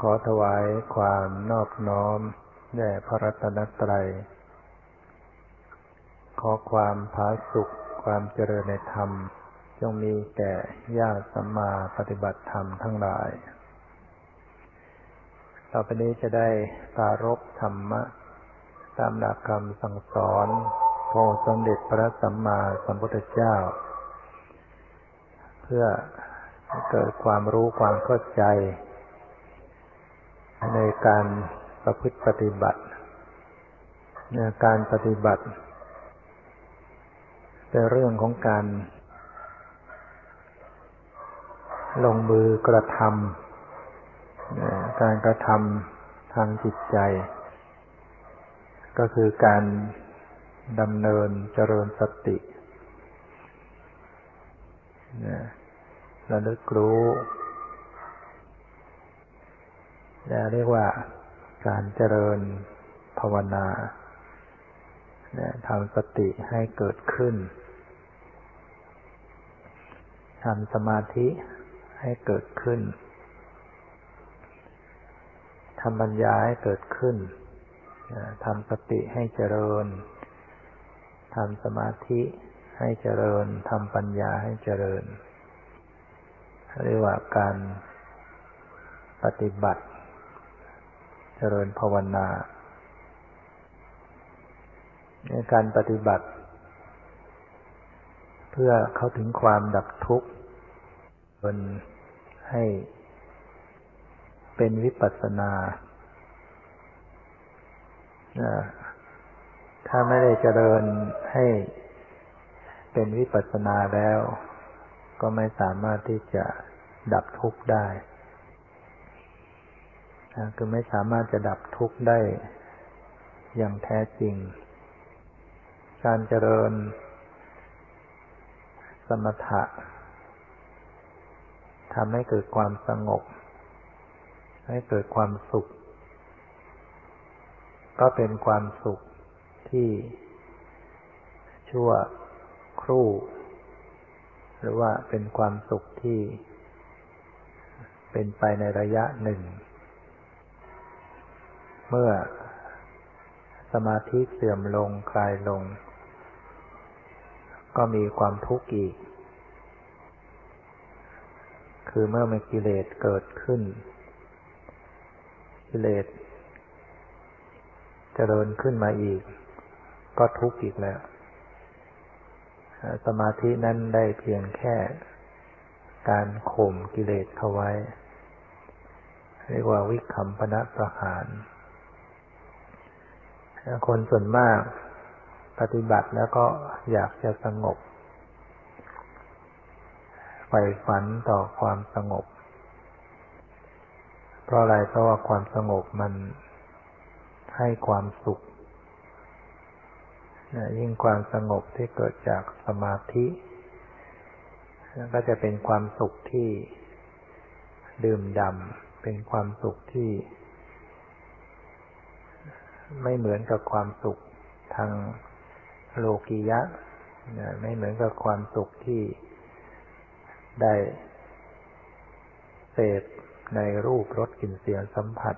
ขอถวายความนอบน้อมแด่พระรัตนตรัย ขอความผาสุขความเจริญในธรรม จงมีแก่ญาติสัมมาปฏิบัติธรรมทั้งหลาย ต่อไปนี้จะได้ปารบธรรมะ ตามหลักคำสั่งสอนโพสมเด็จพระสัมมาสัมพุทธเจ้า เพื่อเกิดความรู้ความเข้าใจ ในการประพฤติปฏิบัติในการปฏิบัติเป็นเรื่องของการ ลงมือกระทำการกระทำทางจิตใจ ก็คือการดำเนินเจริญสติระลึกรู้ เรียกว่าการเจริญภาวนาทำสติให้เกิดขึ้นทำสมาธิให้เกิดขึ้นทำปัญญาให้เกิดขึ้นทำสติให้เจริญทำสมาธิให้เจริญทำปัญญาให้เจริญ เรียกว่าการปฏิบัติ เจริญภาวนาในการปฏิบัติ เพื่อเข้าถึงความดับทุกข์บนให้เป็นวิปัสสนาถ้าไม่ได้เจริญให้เป็นวิปัสสนาแล้ว ก็ไม่สามารถที่จะดับทุกข์ได้ คือไม่สามารถจะดับทุกข์ได้อย่างแท้จริง การเจริญ สมถะทำให้เกิดความสงบ ให้เกิดความสุข ก็เป็นความสุขที่ชั่วครู่ หรือว่าเป็นความสุขที่เป็นไปในระยะหนึ่ง เมื่อสมาธิเสื่อมลงคลายลง ก็มีความทุกข์อีก คือเมื่อมีกิเลสเกิดขึ้น กิเลสเจริญขึ้นมาอีก ก็ทุกข์อีกแล้ว สมาธินั้นได้เพียงแค่การข่มกิเลสเขาไว้ เรียกว่าวิคัมปนะประหาร คนส่วนมากปฏิบัติแล้วก็อยากจะสงบใฝ่ฝันต่อความสงบ เพราะอะไรเพราะว่าความสงบมันให้ความสุขยิ่งความสงบที่เกิดจากสมาธิก็จะเป็นความสุขที่ดื่มดำเป็นความสุขที่ ไม่เหมือนกับความสุขทางโลกียะ ไม่เหมือนกับความสุขที่ได้เสพในรูปรสกลิ่นเสียงสัมผัส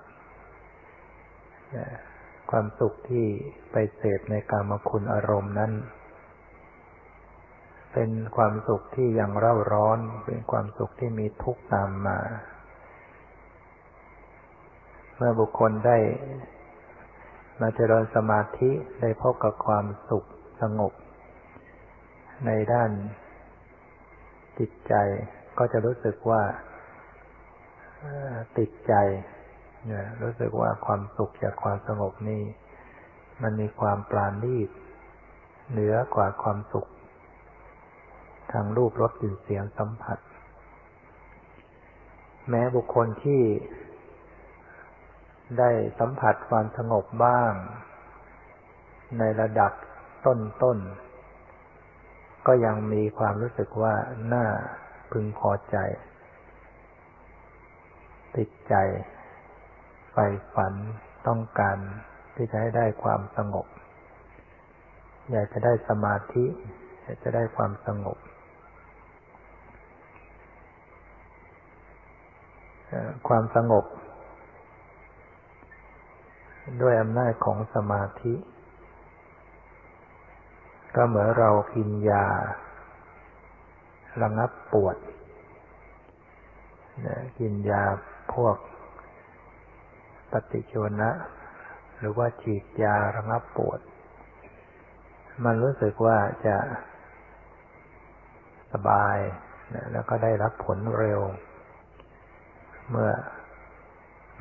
ความสุขที่ไปเสพในกามคุณอารมณ์นั้น เป็นความสุขที่ยังเร่าร้อน เป็นความสุขที่มีทุกข์ตามมา เมื่อบุคคลได้ มาเจริญสมาธิได้พบกับความสุขสงบ ในด้านจิตใจก็จะรู้สึกว่าติดใจรู้สึกว่าความสุขจากความสงบนี่มันมีความปราณีตเหนือกว่าความสุข ทางรูปรสกลิ่นเสียงสัมผัส แม้บุคคลที่ ได้สัมผัสความสงบบ้าง ในระดับต้นๆ ก็ยังมีความรู้สึกว่าน่าพึงพอใจ ติดใจใฝ่ฝันต้องการที่จะให้ได้ความสงบ อยากจะได้สมาธิอยากจะได้ความสงบความสงบ ด้วยอำนาจของสมาธิ ก็เหมือนเรากินยา ระงับปวดกินยาพวกปฏิชวนะ หรือว่าฉีดยาระงับปวด มันรู้สึกว่าจะสบายแล้วก็ได้รับผลเร็ว เมื่อ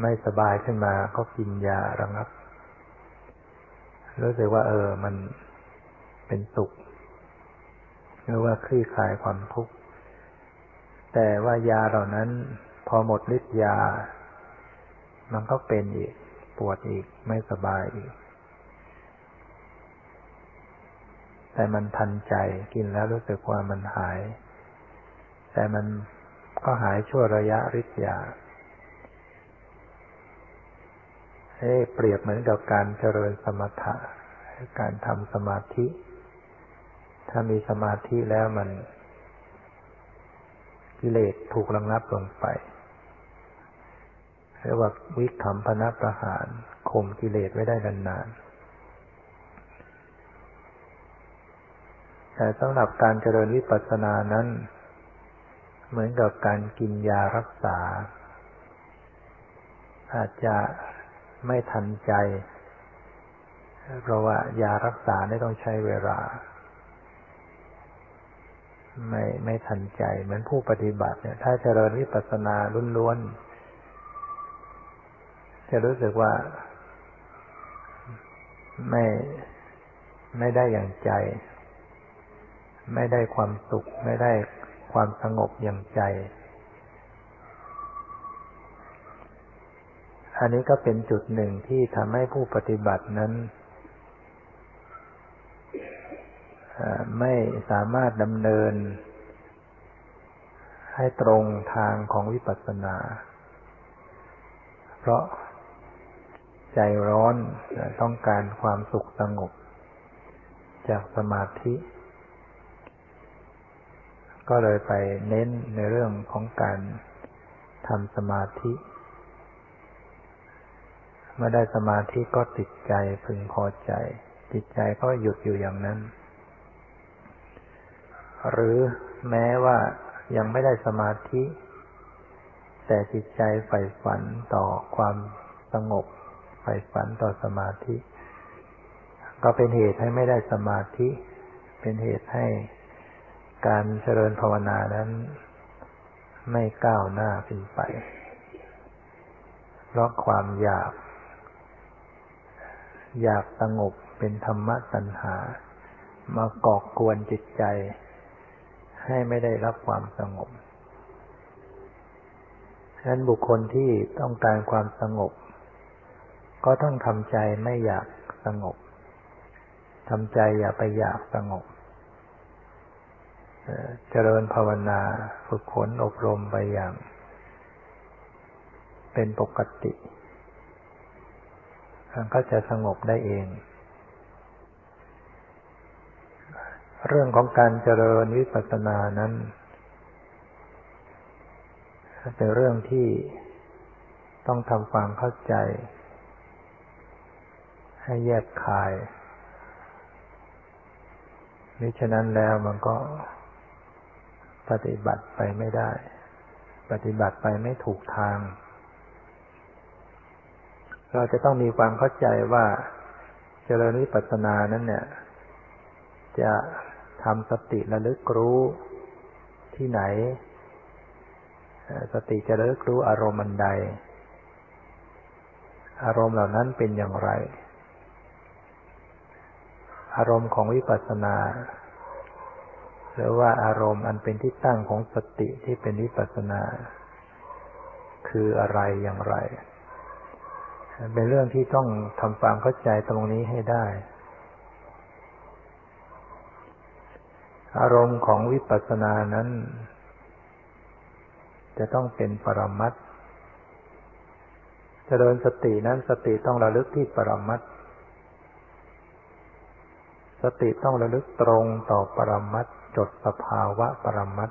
ไม่สบายขึ้นมาก็กินยาระงับ รู้สึกว่า เออ มันเป็นสุขหรือว่าคลี่คลายความทุกข์ แต่ว่ายาเหล่านั้น พอหมดฤทธิ์ยา มันก็เป็นอีก ปวดอีก ไม่สบายอีก แต่มันทันใจกินแล้วรู้สึกว่ามันหาย แต่มันก็หายชั่วระยะฤทธิ์ยา ให้เปรียบเหมือนกับการเจริญสมถะ การทำสมาธิ ถ้ามีสมาธิแล้วมันกิเลสถูกระงับลงไปเรียกว่าวิคัมพนประหารข่มกิเลสไว้ได้นานๆ แต่สำหรับการเจริญวิปัสสนานั้น เหมือนกับการกินยารักษา อาจจะ ไม่ทันใจ เพราะว่ายารักษาเนี่ต้องใช้เวลา ไม่ไม่ทันใจ เหมือนผู้ปฏิบัติเนี่ย ถ้าเจริญวิปัสสนาล้วนๆจะรู้สึกว่า ไม่ไม่ได้อย่างใจ ไม่ได้ความสุข ไม่ได้ความสงบอย่างใจ อันนี้ก็เป็นจุดหนึ่งที่ทำให้ผู้ปฏิบัตินั้นไม่สามารถดำเนิน ให้ตรงทางของวิปัสสนา เพราะใจร้อนต้องการความสุขสงบ จากสมาธิ ก็เลยไปเน้นในเรื่องของการทำสมาธิ เมื่อได้สมาธิก็ติดใจพึงพอใจจิตใจก็หยุดอยู่อย่างนั้น หรือแม้ว่ายังไม่ได้สมาธิ แต่จิตใจใฝ่ฝันต่อความสงบใฝ่ฝันต่อสมาธิ ก็เป็นเหตุให้ไม่ได้สมาธิ เป็นเหตุให้การเจริญภาวนานั้นไม่ก้าวหน้าขึ้นไป เพราะความอยาก อยากสงบเป็นธรรมะตัณหา มาก่อกวนจิตใจ ให้ไม่ได้รับความสงบฉะนั้นบุคคลที่ต้องการความสงบ ก็ต้องทำใจไม่อยากสงบทำใจอย่าไปอยากสงบเจริญภาวนาฝึกฝนอบรมไปอย่าง เป็นปกติ มันก็จะสงบได้เอง เรื่องของการเจริญวิปัสสนานั้น เป็นเรื่องที่ต้องทำความเข้าใจ ให้แยกคายมิฉะนั้นแล้วมันก็ปฏิบัติไปไม่ได้ ปฏิบัติไปไม่ถูกทาง เราจะต้องมีความเข้าใจว่าเจริญวิปัสสนานั้นเนี่ย จะทำสติระลึกรู้ที่ไหน สติจะระลึกรู้อารมณ์อันใด อารมณ์เหล่านั้นเป็นอย่างไร อารมณ์ของวิปัสสนาหรือว่าอารมณ์อันเป็นที่ตั้งของสติที่เป็นวิปัสสนา คืออะไรอย่างไร เป็นเรื่องที่ต้องทำความเข้าใจตรงนี้ให้ได้ อารมณ์ของวิปัสสนานั้น จะต้องเป็นปรมัตเจริญสตินั้นสติต้องระลึกที่ปรมัตสติต้องระลึกตรงต่อปรมัตจดสภาวะปรมัต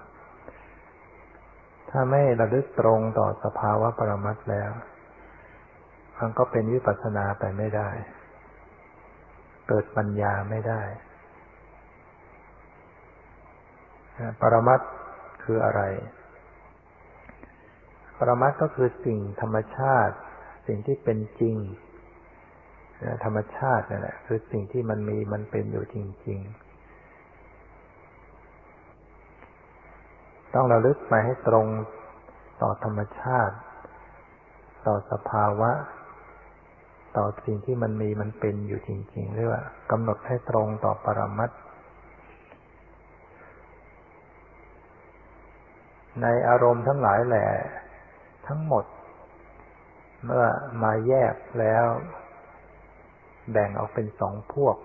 ถ้าไม่ระลึกตรงต่อสภาวะปรมัตแล้ว มันก็เป็นวิปัสสนาไปไม่ได้ เกิดปัญญาไม่ได้ ปรมัตคืออะไร ปรมัตก็คือสิ่งธรรมชาติ สิ่งที่เป็นจริง ธรรมชาตินั่นแหละคือสิ่งที่มันมีมันเป็นอยู่จริงๆต้องระลึกไปให้ตรงต่อธรรมชาติ ต่อสภาวะ ต่อสิ่งที่มันมีมันเป็นอยู่จริงๆเรียกว่ากำหนดให้ตรงต่อปรมัตในอารมณ์ทั้งหลายแหละทั้งหมด เมื่อมาแยกแล้ว แบ่งออกเป็นสองพวก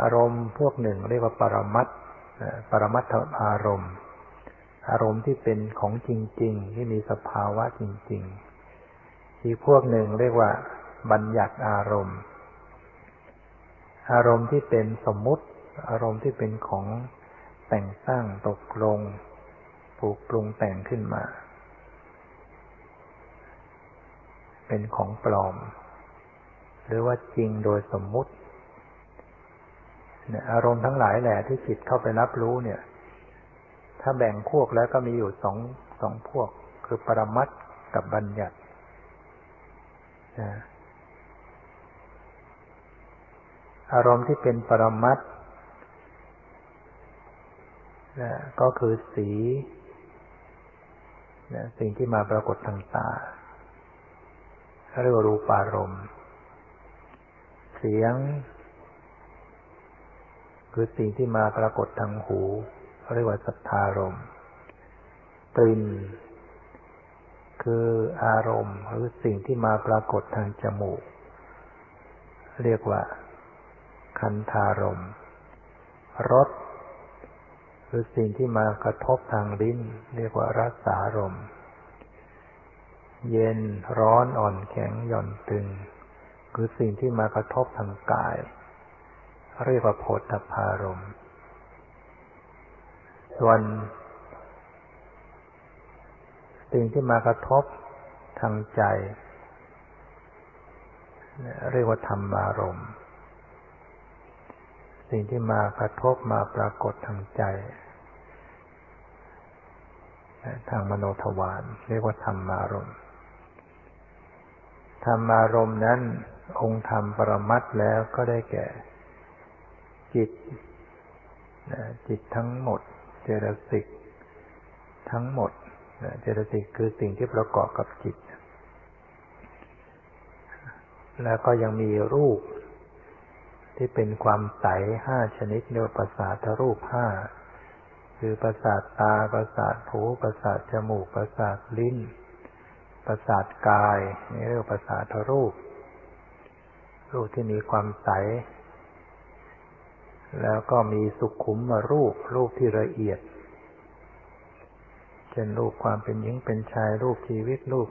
อารมณ์พวกหนึ่งเรียกว่าปรมัตปรมัตถอารมณ์ อารมณ์ที่เป็นของจริง ๆ ที่มีสภาวะจริง ๆ อีกพวกหนึ่งเรียกว่า บัญญัติอารมณ์ อารมณ์ที่เป็นสมมุติ อารมณ์ที่เป็นของแต่งสร้างตกลงปลูกปรุงแต่งขึ้นมา เป็นของปลอม หรือว่าจริงโดยสมมุติอารมณ์ทั้งหลายแหละที่จิตเข้าไปรับรู้เนี่ย ถ้าแบ่งพวกแล้วก็มีอยู่สองสองพวก คือปรมัตกับบัญญัติ อารมณ์ที่เป็นปรมัตก็คือสีสิ่งที่มาปรากฏทางตาเรียกว่ารูปารมณ์ เสียง คือสิ่งที่มาปรากฏทางหูเรียกว่าสัทธารมกลิ่น คืออารมณ์หรือสิ่งที่มาปรากฏทางจมูก เรียกว่า คันธารมรสคือสิ่งที่มากระทบทางลิ้น เรียกว่ารัสารมเย็นร้อนอ่อนแข็งหย่อนตึง คือสิ่งที่มากระทบทางกาย เรียกว่าโพธพารมณ์ส่วน สิ่งที่มากระทบทางใจ เรียกว่าธรรมารมณ์สิ่งที่มากระทบมาปรากฏทางใจ ทางมโนทวารเรียกว่าธรรมารมณ์ธรรมารมณ์นั้น องค์ธรรมปรมัตแล้วก็ได้แก่ จิตจิตทั้งหมด เจตสิกทั้งหมด เจตสิกคือสิ่งที่ประกอบกับจิต แล้วก็ยังมีรูป ที่เป็นความใสห้าชนิดเรียกว่าประสาทรูปห้าคือประสาทตา ประสาทหูประสาทจมูก ประสาทลิ้น ประสาทกายนี่เรียกว่าประสาทรูป รูปที่มีความใส แล้วก็มีสุขุมมารูป รูปที่ละเอียด ช่นรูปความเป็นหญิงเป็นชายรูปชีวิตรูป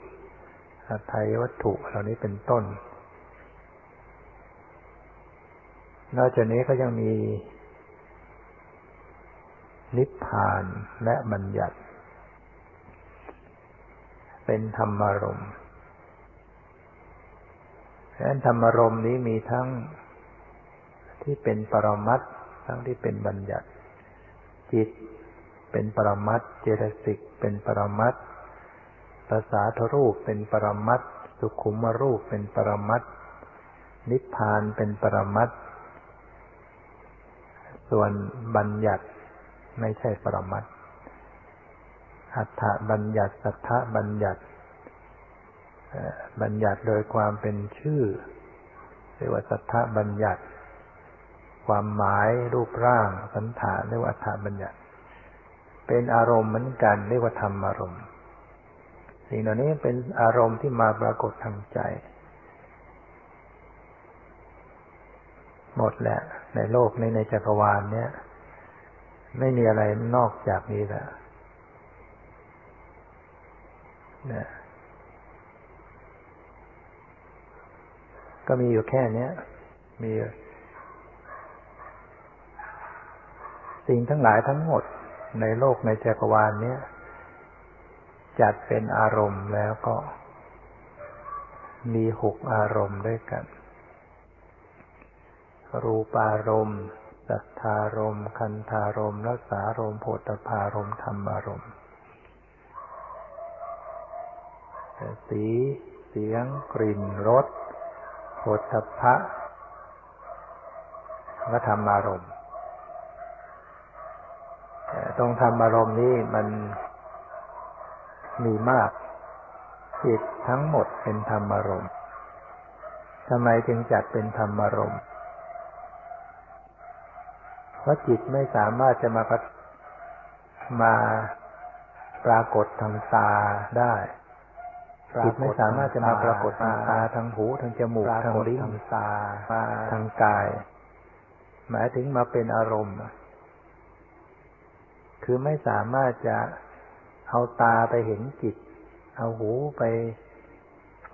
อัตยวัตถุเหล่านี้เป็นต้น นอกจากนี้ก็ยังมีนิพพานและบัญญัติ เป็นธรรมารมณ์ดังนั้นธรรมารมณ์นี้มีทั้งที่เป็นปรมัตทั้งที่เป็นบัญญัติ จิตเป็นปรมัตเจตสิก เป็นปรมัตภาษาทรูปเป็นปรมัตสุขุมรูปเป็นปรมัตนิพพานเป็นปรมัตส่วนบัญญัติไม่ใช่ปรมัตอัฏฐบัญญัติสัทธบัญญัติบัญญัติโดยความเป็นชื่อเรียกว่าสัทธบัญญัติ ความหมายรูปร่างสันฐานเรียกว่าธรรมบัญญัติ เป็นอารมณ์เหมือนกันเรียกว่าธรรมอารมณ์ สิ่งเหล่านี้เป็นอารมณ์ที่มาปรากฏทางใจ หมดแหละ ในโลกในในจักรวาลเนี้ยไม่มีอะไรนอกจากนี้แหละนะก็มีอยู่แค่นี้มี สิ่งทั้งหลายทั้งหมด ในโลกในจักรวาลนี้จัดเป็นอารมณ์แล้วก็มีหกอารมณ์ด้วยกัน รูปารมณ์สัทธารมณ์คันธารมณ์รสารมณ์โพธพารมณ์ธรรมารมณ์สีเสียง กลิ่นรสโผฏฐะก็ธรรมารมณ์ ตรงธรรมารมณ์นี้มันมีมากจิตทั้งหมดเป็นธรรมารมณ์ทำไมจึงจัดเป็นธรรมารมณ์เพราะจิตไม่สามารถจะมามาปรากฏทางตาได้จิตไม่สามารถจะมาปรากฏทางตาทางหูทางจมูกทางลิ้นทางตาทางกาย หมายถึงมาเป็นอารมณ์ คือไม่สามารถจะเอาตาไปเห็นจิต เอาหูไป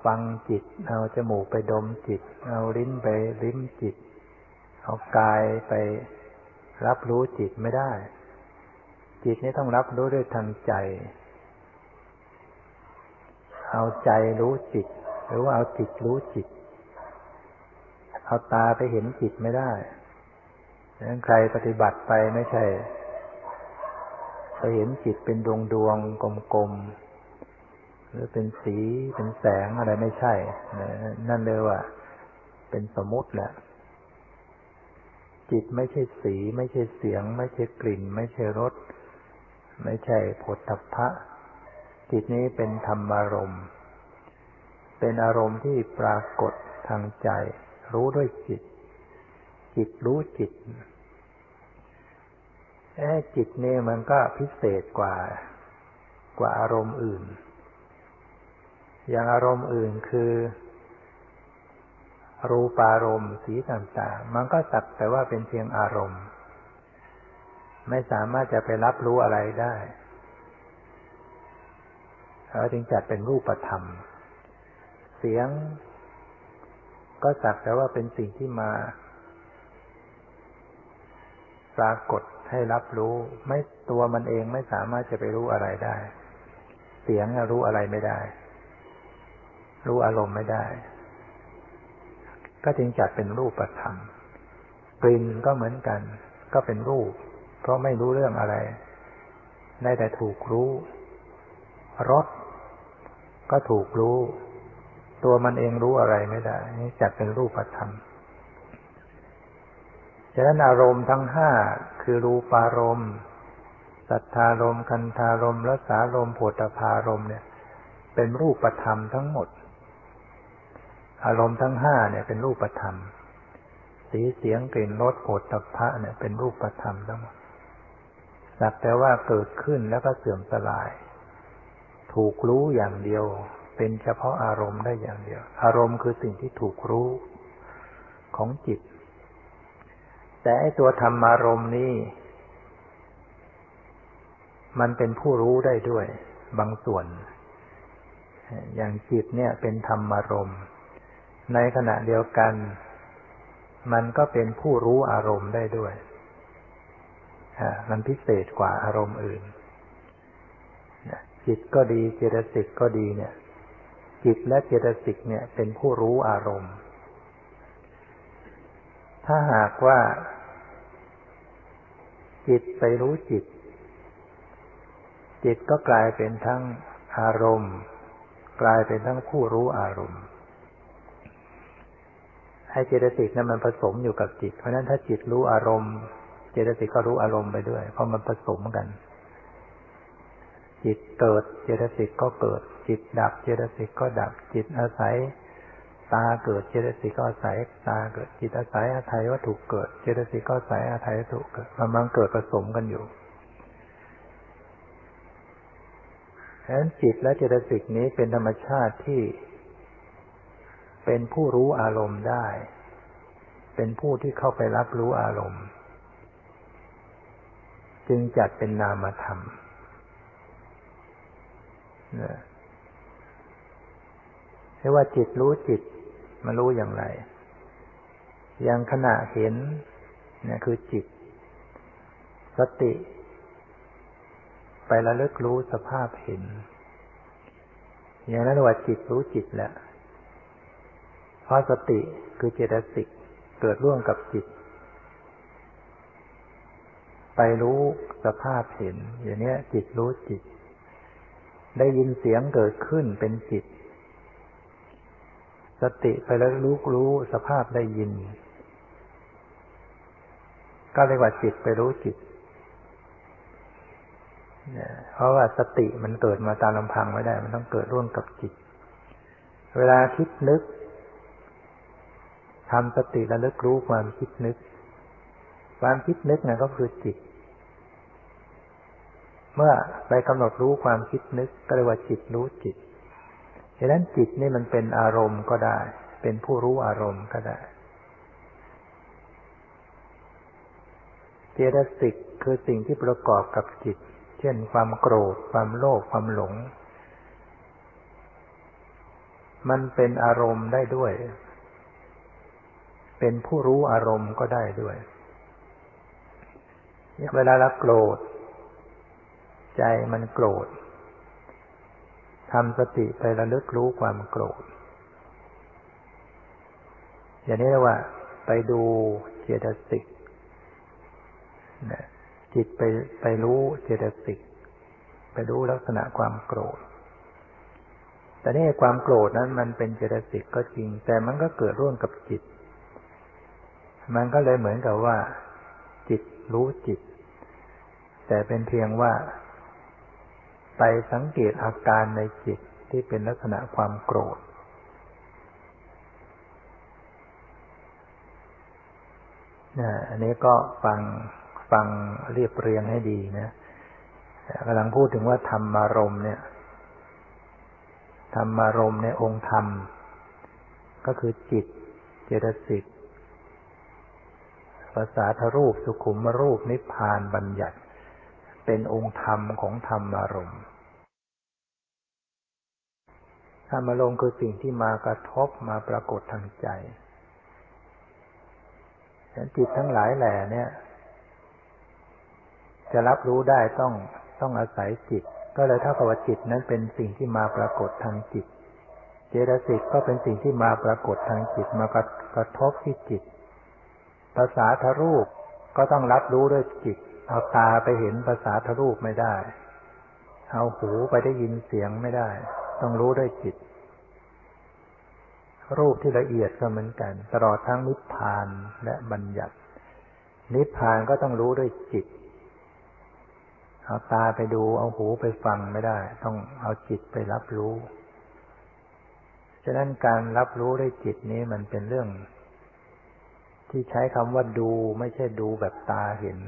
ฟังจิต เอาจมูกไปดมจิต เอาลิ้นไปลิ้มจิต เอากายไปรับรู้จิตไม่ได้ จิตนี่ต้องรับรู้ด้วยทางใจ เอาใจรู้จิต หรือว่าเอาจิตรู้จิต เอาตาไปเห็นจิตไม่ได้ดังนั้นใครปฏิบัติไปไม่ใช่ ไปเห็นจิตเป็นดวงดวงกลมๆหรือเป็นสีเป็นแสงอะไรไม่ใช่ นั่นเลยว่า เป็นสมมติแหละ จิตไม่ใช่สี ไม่ใช่เสียง ไม่ใช่กลิ่น ไม่ใช่รส ไม่ใช่ผลทัพพะ จิตนี้เป็นธรรมารมณ์เป็นอารมณ์ที่ปรากฏทางใจ รู้ด้วยจิต จิตรู้จิต จิตนี่มันก็พิเศษกว่ากว่าอารมณ์อื่น อย่างอารมณ์อื่นคือ รูปารมณ์สีต่างๆ มันก็สักแต่ว่าเป็นเพียงอารมณ์ ไม่สามารถจะไปรับรู้อะไรได้เขาจึงจัดเป็นรูปธรรม เสียง ก็สักแต่ว่าเป็นสิ่งที่มา ปรากฏ ให้รับรู้ ไม่ตัวมันเองไม่สามารถจะไปรู้อะไรได้ เสียงรู้อะไรไม่ได้ รู้อารมณ์ไม่ได้ ก็จึงจัดเป็นรูปธรรมกลิ่นก็เหมือนกัน ก็เป็นรูป เพราะไม่รู้เรื่องอะไร ได้แต่ถูกรู้รสก็ถูกรู้ ตัวมันเองรู้อะไรไม่ได้ นี่จัดเป็นรูปธรรม ฉะนั้นอารมณ์ทั้งห้าคือรูปารมณ์ สัทธารมณ์ คันธารมและสารมโผฏฐารมณ์เนี่ย เป็นรูปธรรมทั้งหมด อารมณ์ทั้งห้าเนี่ยเป็นรูปธรรม สีเสียงกลิ่นรสโผฏฐะเนี่ยเป็นรูปธรรมทั้งหมดสักแต่ว่าเกิดขึ้นแล้วก็เสื่อมสลาย ถูกรู้อย่างเดียว เป็นเฉพาะอารมณ์ได้อย่างเดียว อารมณ์คือสิ่งที่ถูกรู้ของจิต แต่ไอตัวธรรมารมณ์นี้มันเป็นผู้รู้ได้ด้วย บางส่วน อย่างจิตเนี่ยเป็นธรรมารมณ์ ในขณะเดียวกัน มันก็เป็นผู้รู้อารมณ์ได้ด้วยมันพิเศษกว่าอารมณ์อื่น จิตก็ดีเจตสิกก็ดีเนี่ย จิตและเจตสิกเนี่ยเป็นผู้รู้อารมณ์ ถ้าหากว่า จิตไปรู้จิต จิตก็กลายเป็นทั้งอารมณ์ กลายเป็นทั้งผู้รู้อารมณ์ให้เจตสิกนั้นมันผสมอยู่กับจิต เพราะนั้นถ้าจิตรู้อารมณ์ เจตสิกก็รู้อารมณ์ไปด้วย เพราะมันผสมกัน จิตเกิด เจตสิกก็เกิด จิตดับ เจตสิกก็ดับ จิตอาศัย ตาเกิดเจตสิกก็อาศัยตาเกิดจิตอาศัยอาทัยวัตถุเกิด เจตสิกก็อาศัยอาทัยวัตถุเกิดมันมันเกิดผสมกันอยู่ฉะนั้นจิตและเจตสิกนี้เป็นธรรมชาติที่ เป็นผู้รู้อารมณ์ได้ เป็นผู้ที่เข้าไปรับรู้อารมณ์ จึงจัดเป็นนามธรรมเรียกว่าจิตรู้จิต มารู้อย่างไร อย่างขณะเห็นเนี่ยคือจิต สติ ไประลึกรู้สภาพเห็น อย่างนั้นว่าจิตรู้จิตแหละ เพราะสติคือเจตสิกเกิดร่วมกับจิต ไปรู้สภาพเห็น อย่างนี้จิตรู้จิต ได้ยินเสียงเกิดขึ้นเป็นจิต สติไปแล้วรู้รู้สภาพได้ยิน ก็เรียกว่าจิตไปรู้จิตเพราะว่าสติมันเกิดมาตามลำพังไม่ได้ มันต้องเกิดร่วมกับจิต เวลาคิดนึกทำสติระลึกรู้ความคิดนึก ความคิดนึกนั่นก็คือจิต เมื่อไปกำหนดรู้ความคิดนึกก็เรียกว่าจิตรู้จิต ดังนั้นจิตนี่มันเป็นอารมณ์ก็ได้ เป็นผู้รู้อารมณ์ก็ได้ เจตสิกคือสิ่งที่ประกอบกับจิต เช่นความโกรธ ความโลภ ความหลง มันเป็นอารมณ์ได้ด้วย เป็นผู้รู้อารมณ์ก็ได้ด้วย เวลาเราโกรธ ใจมันโกรธ ทำสติไประลึกรู้ความโกรธ อย่างนี้เรียกว่า ไปดูเจตสิกจิตไปไปรู้เจตสิกไปรู้ลักษณะความโกรธ แต่นี่ความโกรธนั้น มันเป็นเจตสิกก็จริง แต่มันก็เกิดร่วมกับจิต มันก็เลยเหมือนกับว่า จิตรู้จิต แต่เป็นเพียงว่า ไปสังเกตอาการในจิตที่เป็นลักษณะความโกรธนะอันนี้ก็ฟังฟังเรียบเรียงให้ดีนะกำลังพูดถึงว่าธรรมารมเนี่ยธรรมารมในองค์ธรรม ก็คือจิต เจตสิกภาษาทรูปสุขุมรูปนิพพานบัญญัติ เป็นองค์ธรรมของธรรมารมณ์ ธรรมารมณ์คือสิ่งที่มากระทบมาปรากฏทางใจจิตทั้งหลายแหล่เนี่ย จะรับรู้ได้ต้องต้องอาศัยจิต ก็เลยถ้ากับว่าจิตนั้นเป็นสิ่งที่มาปรากฏทางจิต เจตสิกก็เป็นสิ่งที่มาปรากฏทางจิต มากระทบที่จิต ภาษาทรูปก็ต้องรับรู้ด้วยจิต เอาตาไปเห็นภาษาทรูปไม่ได้ เอาหูไปได้ยินเสียงไม่ได้ ต้องรู้ด้วยจิต รูปที่ละเอียดก็เหมือนกัน ตลอดทั้งนิพพานและบัญญัติ นิพพานก็ต้องรู้ด้วยจิต เอาตาไปดูเอาหูไปฟังไม่ได้ ต้องเอาจิตไปรับรู้ฉะนั้นการรับรู้ด้วยจิตนี้มันเป็นเรื่อง ที่ใช้คำว่าดูไม่ใช่ดูแบบตาเห็น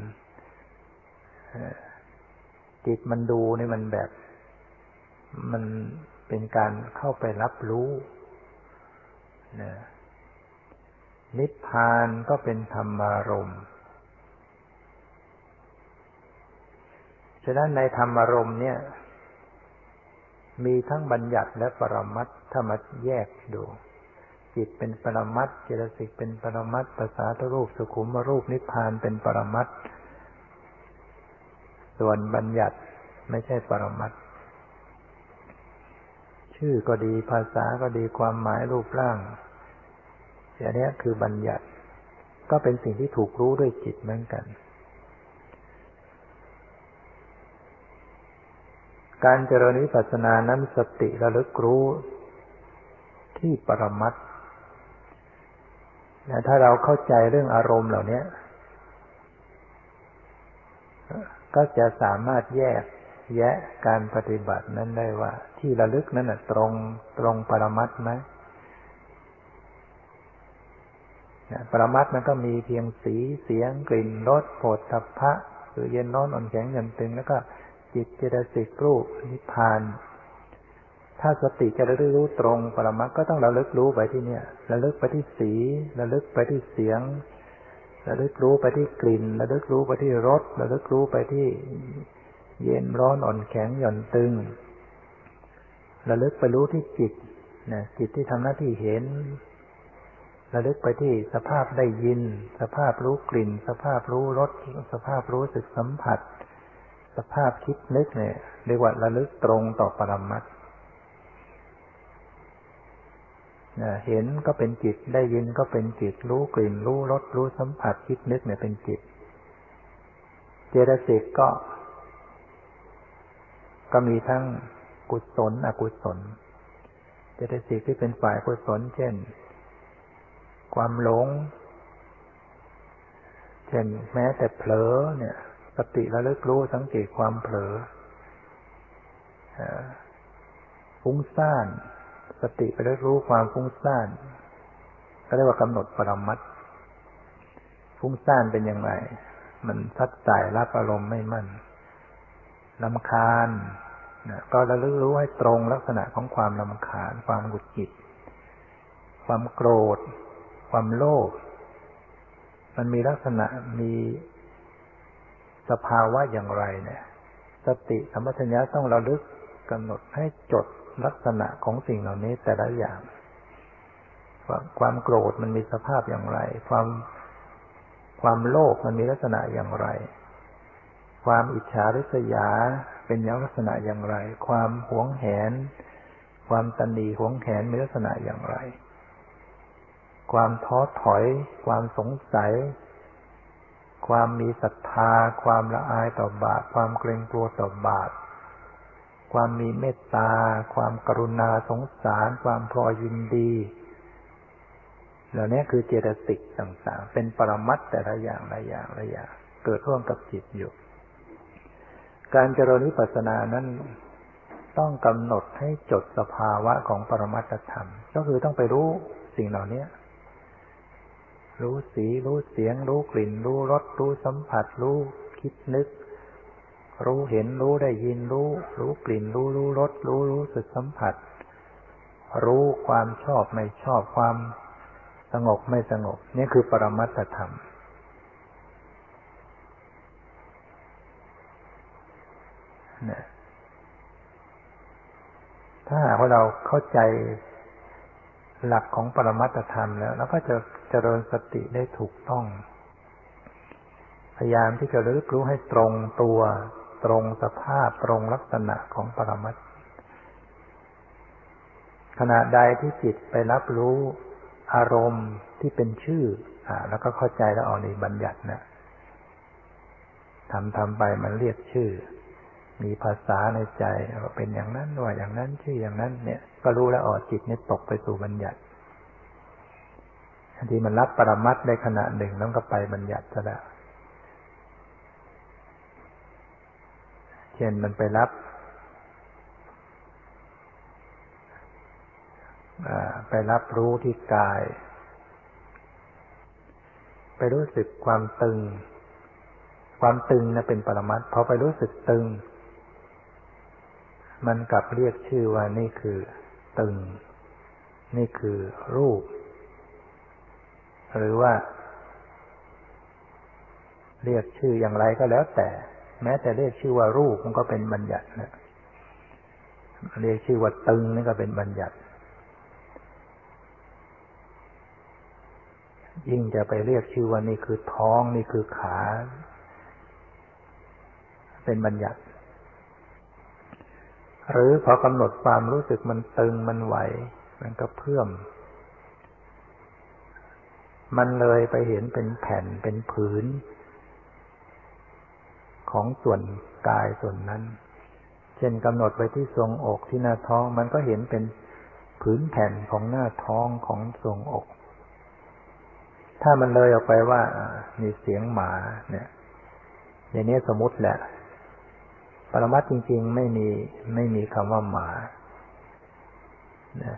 จิตมันดูนี่มันแบบ มัน เป็นการเข้าไปรับรู้นะนิพพานก็เป็นธรรมารมณ์ฉะนั้นในธรรมารมณ์เนี่ย มีทั้งบัญญัติและปรมัตถ้ามาแยกดู จิตเป็นปรมัตเจตสิกเป็นปรมัตภาษาทรูปสุขุมรูปนิพพานเป็นปรมัตส่วนบัญญัติไม่ใช่ปรมัต ชื่อก็ดีภาษาก็ดีความหมายรูปร่างอย่างนี้คือบัญญัติ ก็เป็นสิ่งที่ถูกรู้ด้วยจิตเหมือนกัน การเจริญวิปัสสนานั้นสติระลึกรู้ที่ปรมัตนะถ้าเราเข้าใจเรื่องอารมณ์เหล่านี้ก็จะสามารถแยก แยะการปฏิบัตินั้นได้ว่า ที่ระลึกนั้นตรงตรงปรมัตไหมปรมัตมันก็มีเพียงสีเสียงกลิ่นรสโผฏฐัพพะคือเย็นร้อนอ่อนแข็งเย็นตึงแล้วก็จิตเจตสิกรูปนิพพาน ถ้าสติจะระลึกรู้ตรงปรมัตก็ต้องระลึกรู้ไปที่เนี่ยระลึกไปที่สีระลึกไปที่เสียงระลึกรู้ไปที่กลิ่นระลึกรู้ไปที่รสระลึกรู้ไปที่ เย็นร้อนอ่อนแข็งหย่อนตึงระลึกไปรู้ที่จิตนะจิตที่ทำหน้าที่เห็นระลึกไปที่สภาพได้ยิน สภาพรู้กลิ่น สภาพรู้รสสภาพรู้สึกสัมผัส สภาพคิดนึกเนี่ยเรียกว่าระลึกตรงต่อปรมัตถเห็นก็เป็นจิตได้ยินก็เป็นจิต รู้กลิ่น รู้รสรู้สัมผัสคิดนึกเนี่ยเป็นจิต เจตสิกก็ ก็มีทั้งกุศล อกุศลเจตสิกที่เป็นฝ่ายกุศล เช่น ความหลง เช่น แม้แต่เผลอเนี่ยสติระลึกรู้สังเกตความเผลอฟุ้งซ่าน สติไประลึกรู้ความฟุ้งซ่านก็เรียกว่ากำหนดปรมัตฟุ้งซ่านเป็นอย่างไร มันทัดสายรับอารมณ์ไม่มั่นลำคาญ นะก็ระลึกรู้ให้ตรงลักษณะของความลำคาญ ความหงุดหงิด ความโกรธ ความโลภ มันมีลักษณะมีสภาวะอย่างไรเนี่ย สติสัมปชัญญะต้องระลึกกำหนดให้จดลักษณะของสิ่งเหล่านี้แต่ละอย่าง ความโกรธมันมีสภาพอย่างไร ความความโลภมันมีลักษณะอย่างไร ความอิจฉาริษยาเป็นลักษณะอย่างไร ความหวงแหน ความตันดีหวงแหนมีลักษณะอย่างไร ความท้อถอย ความสงสัย ความมีศรัทธา ความละอายต่อบาปความเกรงกลัวต่อบาปความมีเมตตา ความกรุณาสงสาร ความพอยินดี เหล่านี้คือเจตสิกต่างๆ เป็นปรมัตแต่ละอย่างละอย่างละอย่าง เกิดร่วมกับจิตอยู่ การเจริญวิปัสสนานั้นต้องกำหนดให้จดสภาวะของปรมัตธรรม ก็คือต้องไปรู้สิ่งเหล่านี้รู้สีรู้เสียง รู้กลิ่น รู้รสรู้สัมผัส รู้คิดนึก รู้เห็นรู้ได้ยินรู้ รู้กลิ่น รู้รู้รสรู้รู้สึกสัมผัส รู้ความชอบไม่ชอบความสงบไม่สงบ นี่คือปรมัตธรรม นะถ้าหากว่าเราเข้าใจหลักของปรมัตธรรมแล้วเราก็จะเจริญสติได้ถูกต้อง พยายามที่จะรึกรู้ให้ตรงตัวตรงสภาพตรงลักษณะของปรมัตขณะใดที่จิตไปรับรู้อารมณ์ที่เป็นชื่อ อ่า แล้วก็เข้าใจแล้วออกในบัญญัตินะทำทำไปมันเรียกชื่อ มีภาษาในใจว่าเป็นอย่างนั้นว่าอย่างนั้นชื่ออย่างนั้น เนี่ย ก็รู้แล้วออกจิตนี่ตกไปสู่บัญญัติทีมันรับปรมัตได้ขณะหนึ่งแล้วก็ไปบัญญัติซะแล้วเช่นมันไปรับไปรับรู้ที่กาย ไปรู้สึกความตึง ความตึงนะเป็นปรมัตพอไปรู้สึกตึง มันกลับเรียกชื่อว่านี่คือตึง นี่คือรูป หรือว่า เรียกชื่ออย่างไรก็แล้วแต่ แม้แต่เรียกชื่อว่ารูปมันก็เป็นบัญญัตินะเรียกชื่อว่าตึงนี่ก็เป็นบัญญัติ ยิ่งจะไปเรียกชื่อว่านี่คือท้องนี่คือขา เป็นบัญญัติ หรือพอกำหนดความรู้สึกมันตึงมันไหว มันก็เพิ่ม มันเลยไปเห็นเป็นแผ่นเป็นผืน ของส่วนกายส่วนนั้น เช่นกำหนดไปที่ทรงอกที่หน้าท้อง มันก็เห็นเป็นผืนแผ่นของหน้าท้องของทรงอก ถ้ามันเลยออกไปว่ามีเสียงหมาเนี่ยอย่างนี้สมมติแหละ ปรมัตจริง ๆ ไม่มีไม่มีคำว่าหมานะ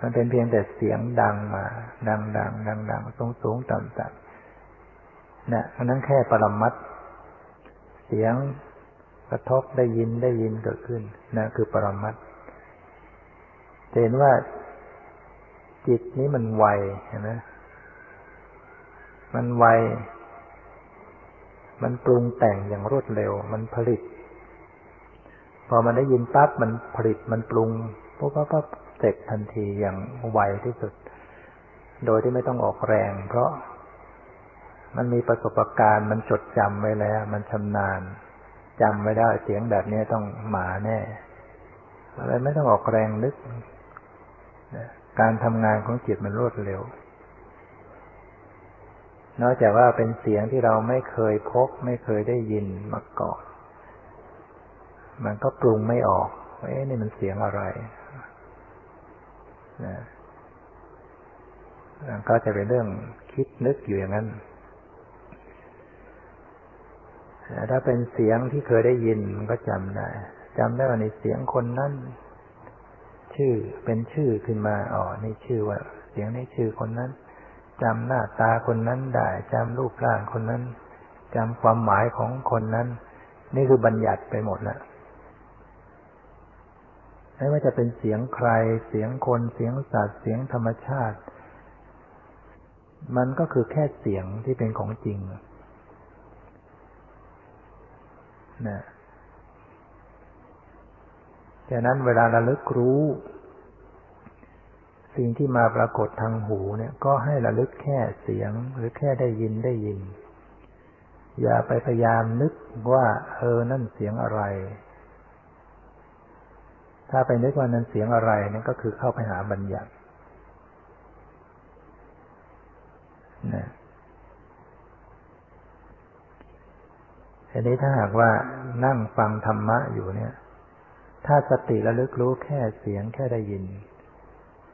มันเป็นเพียงแต่เสียงดังมา ดังดังดังดังสูงสูงต่ำต่ำนะอันนั้นแค่ปรมัตเสียงกระทบได้ยินได้ยินเกิดขึ้นนะคือปรมัตเห็นว่าจิตนี้มันไวเห็นไหมมันไว มันปรุงแต่งอย่างรวดเร็ว มันผลิต พอมันได้ยินปั๊บมันผลิตมันปรุงปุ๊บปั๊บปั๊บเสร็จทันทีอย่างไวที่สุด โดยที่ไม่ต้องออกแรง เพราะมันมีประสบการณ์มันจดจำไว้แล้ว มันชำนาญจำไว้ได้เสียงแบบนี้ต้องหมาแน่อะไรไม่ต้องออกแรงนึก การทำงานของจิตมันรวดเร็ว นอกจากว่าเป็นเสียงที่เราไม่เคยพบ ไม่เคยได้ยินมาก่อน มันก็ปรุงไม่ออกเอ๊ะนี่มันเสียงอะไรนะก็จะเป็นเรื่องคิดนึกอยู่อย่างนั้นถ้าเป็นเสียงที่เคยได้ยินมันก็จำได้จำได้ว่าในเสียงคนนั้นชื่อเป็นชื่อขึ้นมาอ๋อนี่ชื่อว่า เสียงนี้ชื่อคนนั้น จำหน้าตาคนนั้นได้จำรูปร่างคนนั้นจำความหมายของคนนั้น นี่คือบัญญัติไปหมดแล้วไม่ว่าจะเป็นเสียงใคร เสียงคนเสียงสัตว์เสียงธรรมชาติ มันก็คือแค่เสียงที่เป็นของจริงนะฉะนั้นเวลาระลึกรู้ สิ่งที่มาปรากฏทางหูเนี่ย ก็ให้ระลึกแค่เสียงหรือแค่ได้ยินได้ยิน อย่าไปพยายามนึกว่าเออนั่นเสียงอะไร ถ้าไปนึกว่านั้นเสียงอะไรนั่นก็คือเข้าไปหาบัญญัตินะทีนี้ถ้าหากว่านั่งฟังธรรมะอยู่เนี่ย ถ้าสติระลึกรู้แค่เสียงแค่ได้ยิน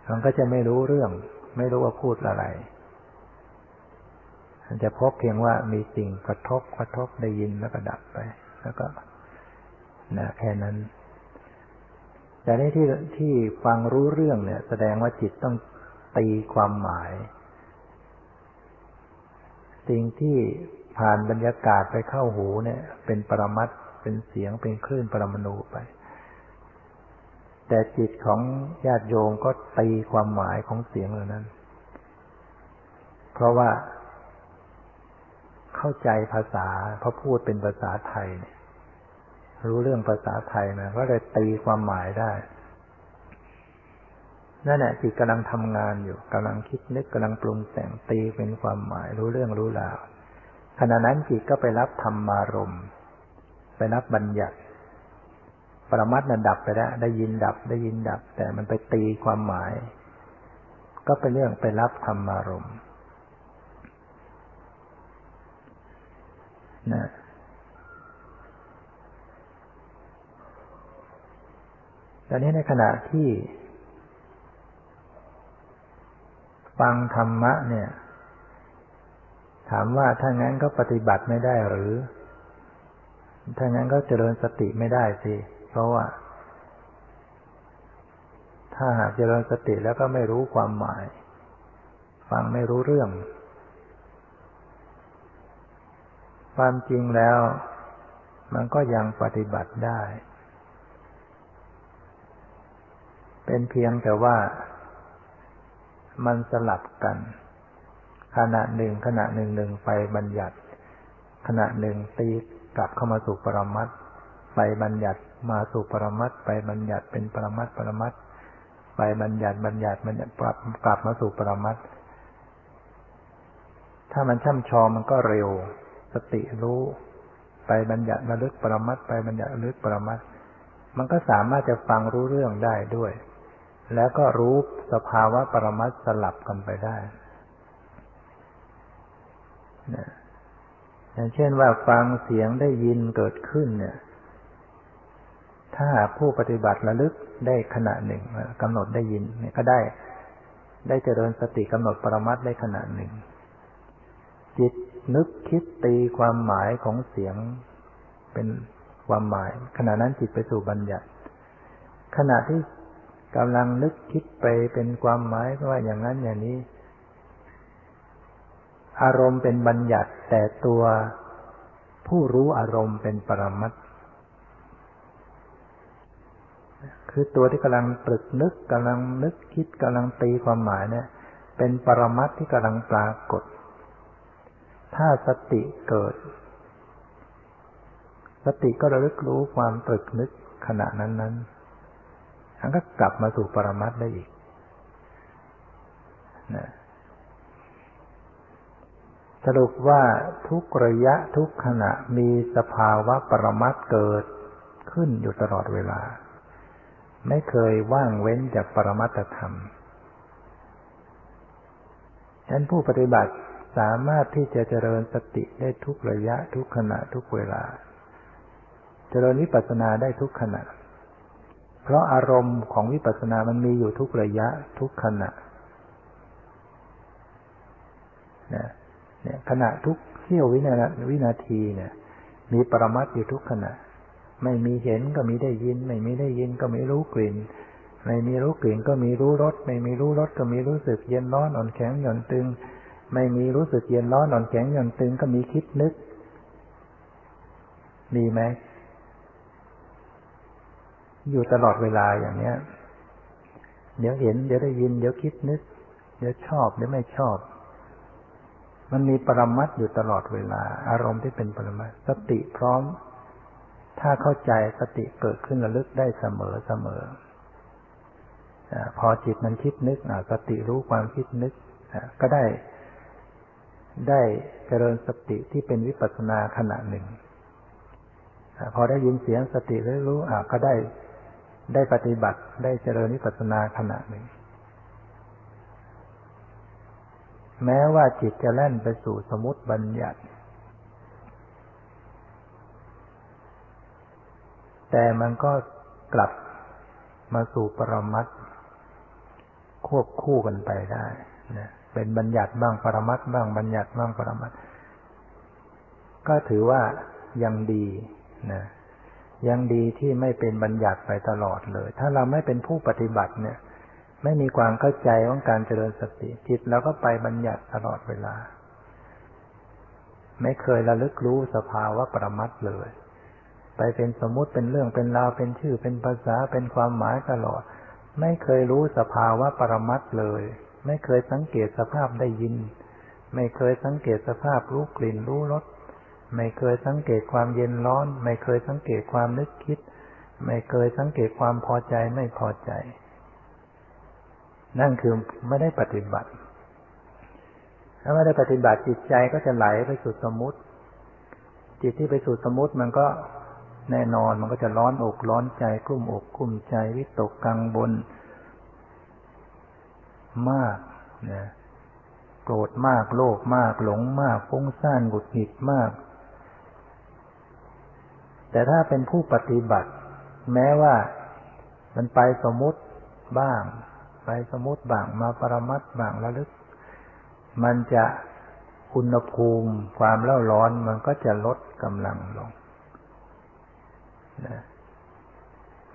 มันก็จะไม่รู้เรื่อง ไม่รู้ว่าพูดอะไรมันจะพบเพียงว่ามีสิ่งกระทบกระทบได้ยินแล้วก็ดับไป แล้วก็นะแค่นั้น แต่ในที่ที่ฟังรู้เรื่องเนี่ย แสดงว่าจิตต้องตีความหมาย สิ่งที่ผ่านบรรยากาศไปเข้าหูเนี่ย เป็นปรมัตเป็นเสียงเป็นคลื่นปรมาณูไป แต่จิตของญาติโยมก็ตีความหมายของเสียงเหล่านั้น เพราะว่า เข้าใจภาษาเพราะพูดเป็นภาษาไทยเนี่ยรู้เรื่องภาษาไทยมาก็เลยตีความหมายได้นั่นแหละจิตกำลังทำงานอยู่กำลังคิดนึกกำลังปรุงแต่งตีเป็นความหมาย รู้เรื่องรู้ราวขณะนั้นจิตก็ไปรับธรรมารมไปรับบัญญัติ ปรมัตนั้นดับไปแล้ว ได้ยินดับได้ยินดับ แต่มันไปตีความหมาย ก็เป็นเรื่องไปรับธรรมารมณ์นะตอนนี้ในขณะที่ ฟังธรรมะเนี่ย ถามว่าถ้างั้นก็ปฏิบัติไม่ได้หรือ ถ้างั้นก็เจริญสติไม่ได้สิ เพราะว่า ถ้าหากเจริญสติแล้วก็ไม่รู้ความหมาย ฟังไม่รู้เรื่อง ความจริงแล้ว มันก็ยังปฏิบัติได้ เป็นเพียงแต่ว่ามันสลับกัน ขณะหนึ่งขณะหนึ่งหนึ่งไปบัญญัติ ขณะหนึ่งตีกลับเข้ามาสู่ปรมัตไปบัญญัติ มาสู่ปรมัตไปบัญญัติเป็นปรมัตปรมัตไปบัญญัติบัญญัติมันปรับกลับมาสู่ปรมัตถ้ามันช่ำชองมันก็เร็ว สติรู้ ไปบัญญัติระลึกปรมัตไปบัญญัติระลึกปรมัตมันก็สามารถจะฟังรู้เรื่องได้ด้วย แล้วก็รู้สภาวะปรมัตสลับกันไปได้อย่างเช่นว่าฟังเสียงได้ยินเกิดขึ้นเนี่ย ถ้าผู้ปฏิบัติระลึกได้ขณะหนึ่งกำหนดได้ยินเนี่ยก็ได้ ได้เจริญสติกำหนดปรมัตได้ขณะหนึ่ง จิตนึกคิดตีความหมายของเสียงเป็นความหมาย ขณะนั้นจิตไปสู่บัญญัติ ขณะที่กำลังนึกคิดไปเป็นความหมายว่าอย่างนั้นอย่างนี้ อารมณ์เป็นบัญญัติแต่ตัวผู้รู้อารมณ์เป็นปรมัต คือตัวที่กำลังตรึกนึกกำลังนึกคิดกำลังตีความหมายเนี่ย เป็นปรมัตที่กำลังปรากฏ ถ้าสติเกิด สติก็ระลึกรู้ความตรึกนึกขณะนั้นนั้นมันก็กลับมาสู่ปรมัตได้อีกนะสรุปว่าทุกระยะทุกขณะมีสภาวะปรมัตเกิดขึ้นอยู่ตลอดเวลา ไม่เคยว่างเว้นจากปรมัตธรรมฉะนั้นผู้ปฏิบัติสามารถที่จะเจริญสติได้ทุกระยะทุกขณะทุกเวลา เจริญวิปัสสนาได้ทุกขณะ เพราะอารมณ์ของวิปัสสนามันมีอยู่ทุกระยะทุกขณะนะเนี่ยขณะทุกเที่ยววินาวินาทีเนี่ย มีปรมัตอยู่ทุกขณะ ไม่มีเห็นก็มีได้ยิน ไม่มีได้ยินก็ไม่รู้กลิ่น ไม่มีรู้กลิ่นก็มีรู้รส ไม่มีรู้รสก็มีรู้สึกเย็นร้อนอ่อนแข็งหย่อนตึง ไม่มีรู้สึกเย็นร้อนอ่อนแข็งหย่อนตึงก็มีคิดนึก มีไหม อยู่ตลอดเวลาอย่างเนี้ย เดี๋ยวเห็น เดี๋ยวได้ยิน เดี๋ยวคิดนึก เดี๋ยวชอบ เดี๋ยวไม่ชอบมันมีปรมัตอยู่ตลอดเวลา อารมณ์ที่เป็นปรมัตสติพร้อม ถ้าเข้าใจสติเกิดขึ้นระลึกได้เสมอเสมอพอจิตมันคิดนึกสติรู้ความคิดนึกก็ได้ ได้เจริญสติที่เป็นวิปัสสนาขณะหนึ่งพอได้ยินเสียงสติรู้ก็ได้ได้ปฏิบัติได้เจริญวิปัสสนาขณะหนึ่ง แม้ว่าจิตจะแล่นไปสู่สมุติบัญญัติ แต่มันก็กลับมาสู่ปรมัตควบคู่กันไปได้นะเป็นบัญญัติบ้างปรมัตบ้างบัญญัติบ้างปรมัตก็ถือว่ายังดีนะยังดีที่ไม่เป็นบัญญัติไปตลอดเลย ถ้าเราไม่เป็นผู้ปฏิบัติเนี่ย ไม่มีความเข้าใจของการเจริญสติจิตเราก็ไปบัญญัติตลอดเวลา ไม่เคยระลึกรู้สภาวะประมัดเลย ไปเป็นสมมุติเป็นเรื่องเป็นราวเป็นชื่อเป็นภาษาเป็นความหมายตลอด ไม่เคยรู้สภาวะปรมัดเลย ไม่เคยสังเกตสภาพได้ยิน ไม่เคยสังเกตสภาพรู้กลิ่นรู้รสไม่เคยสังเกตความเย็นร้อน ไม่เคยสังเกตความนึกคิด ไม่เคยสังเกตความพอใจไม่พอใจ นั่นคือไม่ได้ปฏิบัติ ถ้าไม่ได้ปฏิบัติจิตใจก็จะไหลไปสู่สมุติ จิตที่ไปสู่สมุติมันก็ แน่นอนมันก็จะร้อนอกร้อนใจกลุ้มอกกลุ้มใจวิตกกังวลมากนะโกรธมากโลภมากหลงมากฟุ้งซ่านหงุดหงิดมาก แต่ถ้าเป็นผู้ปฏิบัติ แม้ว่ามันไปสมมติบ้าง ไปสมมติบ้างมาปรมัตบ้างระลึก มันจะอุณหภูมิความเล่าร้อนมันก็จะลดกำลังลง นะ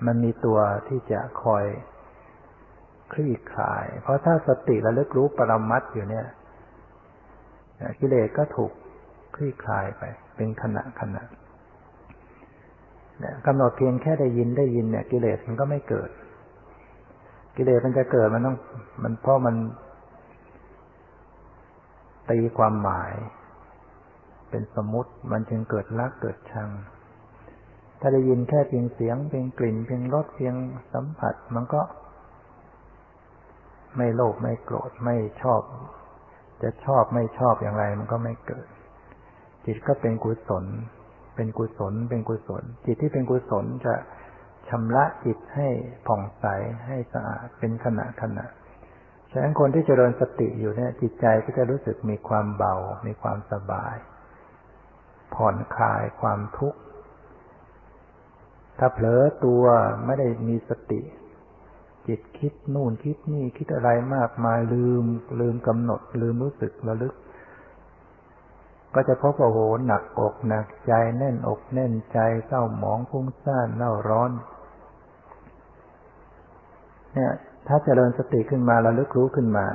มันมีตัวที่จะคอยคลี่คลาย เพราะถ้าสติระลึกรู้ปรมัตอยู่เนี่ยกิเลสก็ถูกคลี่คลายไป เป็นขณะขณะกำหนดเพียงแค่ได้ยินได้ยินเนี่ย กิเลสมันก็ไม่เกิด กิเลสมันจะเกิดมันต้อง มันเพราะมันตีความหมาย เป็นสมมติมันจึงเกิดรักเกิดชัง ถ้าได้ยินแค่เพียงเสียง เพียงกลิ่น เพียงรสเพียงสัมผัส มันก็ ไม่โลภไม่โกรธไม่ชอบ จะชอบไม่ชอบอย่างไร มันก็ไม่เกิด จิตก็เป็นกุศล เป็นกุศล เป็นกุศล จิตที่เป็นกุศลจะชำระจิตให้ผ่องใสให้สะอาดเป็นขณะขณะฉะนั้นคนที่เจริญสติอยู่เนี่ย จิตใจก็จะรู้สึกมีความเบา มีความสบาย ผ่อนคลายความทุกข์ ถ้าเผลอตัวไม่ได้มีสติ จิตคิดนู่นคิดนี่คิดอะไรมากมายลืม ลืมกำหนด ลืมรู้สึกระลึก ก็จะพบว่าโหหนักอกหนักใจแน่นอกแน่นใจเศร้าหมองฟุ้งซ่านเล่าร้อน เนี่ย ถ้าเจริญสติขึ้นมาระลึกรู้ขึ้นมา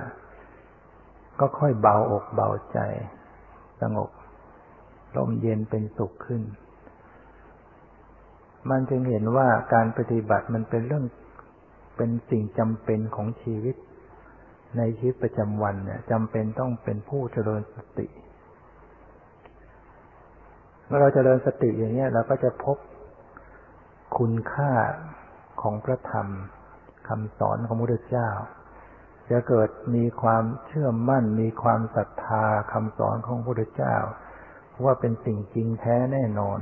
ก็ค่อยเบาอกเบาใจ สงบลมเย็นเป็นสุขขึ้น มันจึงเห็นว่าการปฏิบัติมันเป็นเรื่องเป็นสิ่งจำเป็นของชีวิต ในชีวิตประจำวันเนี่ยจำเป็นต้องเป็นผู้เจริญสติเมื่อเราเจริญสติอย่างนี้เราก็จะพบคุณค่าของพระธรรมคำสอนของพระพุทธเจ้า จะเกิดมีความเชื่อมั่น มีความศรัทธาคำสอนของพระพุทธเจ้า ว่าเป็นสิ่งจริงแท้แน่นอน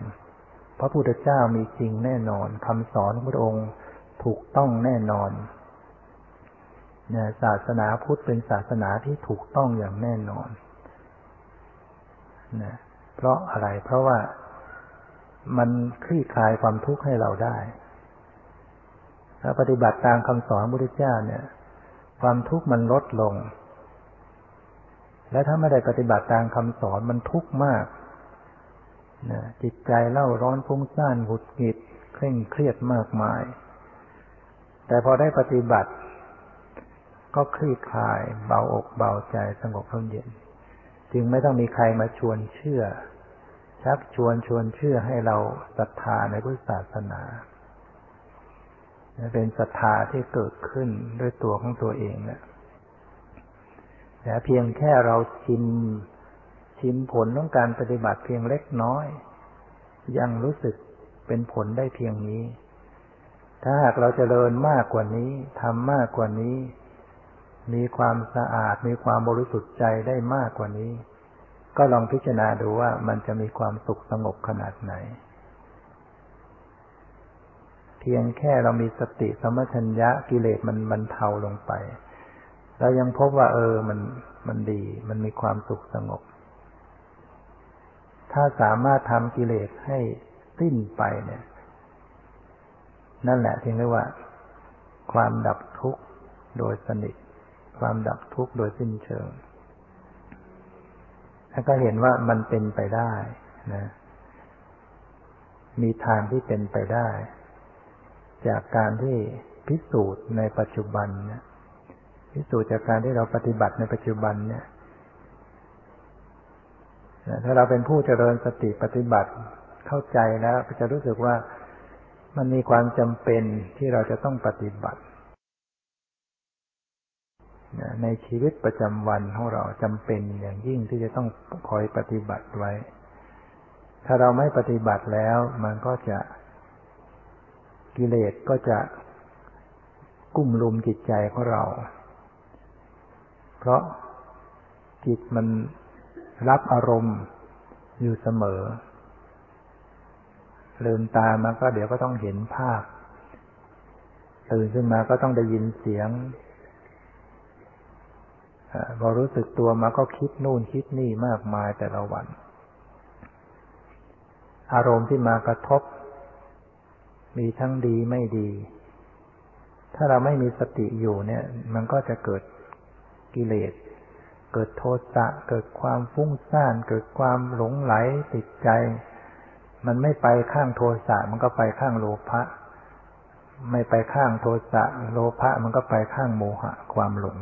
พระพุทธเจ้ามีจริงแน่นอนคำสอนของพระองค์ถูกต้องแน่นอนเนี่ยศาสนาพุทธเป็นศาสนาที่ถูกต้องอย่างแน่นอนนะเพราะอะไร เพราะว่ามันคลี่คลายความทุกข์ให้เราได้ ถ้าปฏิบัติตามคำสอนพระพุทธเจ้าเนี่ย ความทุกข์มันลดลง และถ้าไม่ได้ปฏิบัติตามคำสอนมันทุกข์มาก นะจิตใจเล่าร้อนฟุ้งซ่านหงุดหงิดเคร่งเครียดมากมาย แต่พอได้ปฏิบัติ ก็คลี่คลาย เบาอกเบาใจสงบร่มเย็น จึงไม่ต้องมีใครมาชวนเชื่อ ชักชวนชวนเชื่อให้เราศรัทธาในพุทธศาสนาเป็นศรัทธาที่เกิดขึ้นด้วยตัวของตัวเองนะแต่เพียงแค่เราชิม ชิมผลของการปฏิบัติเพียงเล็กน้อย ยังรู้สึกเป็นผลได้เพียงนี้ ถ้าหากเราจเจริญมากกว่านี้ทำมากกว่านี้ มีความสะอาดมีความบริสุทธิ์ใจได้มากกว่านี้ ก็ลองพิจารณาดูว่ามันจะมีความสุขสงบขนาดไหน เพียงแค่เรามีสติสมัชัญญะกิเลสมันบรรเทาลงไปเรายังพบว่า เออมันมันดี มันมีความสุขสงบ ถ้าสามารถทำกิเลสให้สิ้นไปเนี่ย นั่นแหละที่เรียกว่า ความดับทุกข์โดยสนิท ความดับทุกข์โดยสิ้นเชิง แล้วก็เห็นว่ามันเป็นไปได้นะ มีทางที่เป็นไปได้ จากการที่พิสูจน์ในปัจจุบันเนี่ยพิสูจน์จากการที่เราปฏิบัติในปัจจุบันเนี่ย ถ้าเราเป็นผู้เจริญสติปฏิบัติเข้าใจแล้วก็จะรู้สึกว่ามันมีความจำเป็นที่เราจะต้องปฏิบัติ ในชีวิตประจำวันของเราจำเป็นอย่างยิ่งที่จะต้องคอยปฏิบัติไว้ ถ้าเราไม่ปฏิบัติแล้ว มันก็จะกิเลสก็จะกุ้มลุมจิตใจของเรา เพราะจิตมัน รับอารมณ์อยู่เสมอ ลืมตามาก็เดี๋ยวก็ต้องเห็นภาพ ตื่นขึ้นมาก็ต้องได้ยินเสียงพอรู้สึกตัวมาก็คิดนู่นคิดนี่มากมายแต่ละวัน อารมณ์ที่มากระทบ มีทั้งดีไม่ดี ถ้าเราไม่มีสติอยู่เนี่ย มันก็จะเกิดกิเลส เกิดโทสะเกิดความฟุ้งซ่าน เกิดความหลงไหลติดใจ มันไม่ไปข้างโทสะมันก็ไปข้างโลภะไม่ไปข้างโทสะโลภะมันก็ไปข้างโมหะ ความหลง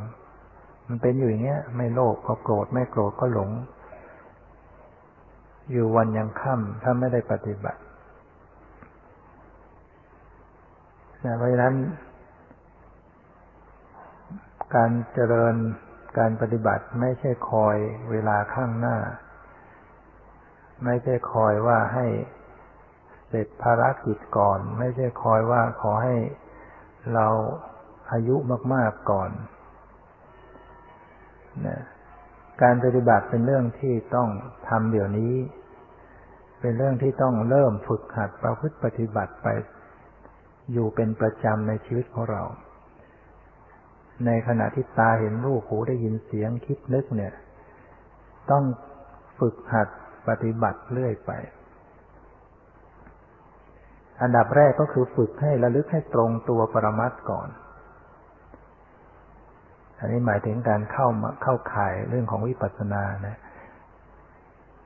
มันเป็นอยู่อย่างเงี้ย ไม่โลภก็โกรธไม่โกรธก็หลง อยู่วันยังค่ำถ้าไม่ได้ปฏิบัติเพราะฉะนั้น การเจริญ การปฏิบัติไม่ใช่คอยเวลาข้างหน้า ไม่ใช่คอยว่าให้เสร็จภารกิจก่อน ไม่ใช่คอยว่าขอให้เราอายุมาก ๆก่อนนะการปฏิบัติเป็นเรื่องที่ต้องทำเดี๋ยวนี้ เป็นเรื่องที่ต้องเริ่มฝึกหัดประพฤติปฏิบัติไป อยู่เป็นประจำในชีวิตของเรา ในขณะที่ตาเห็นรูปหูได้ยินเสียงคิดนึกเนี่ย ต้องฝึกหัดปฏิบัติเรื่อยไป อันดับแรกก็คือฝึกให้ระลึกให้ตรงตัวปรมัตก่อน อันนี้หมายถึงการเข้ามาเข้าข่ายเรื่องของวิปัสสนานะ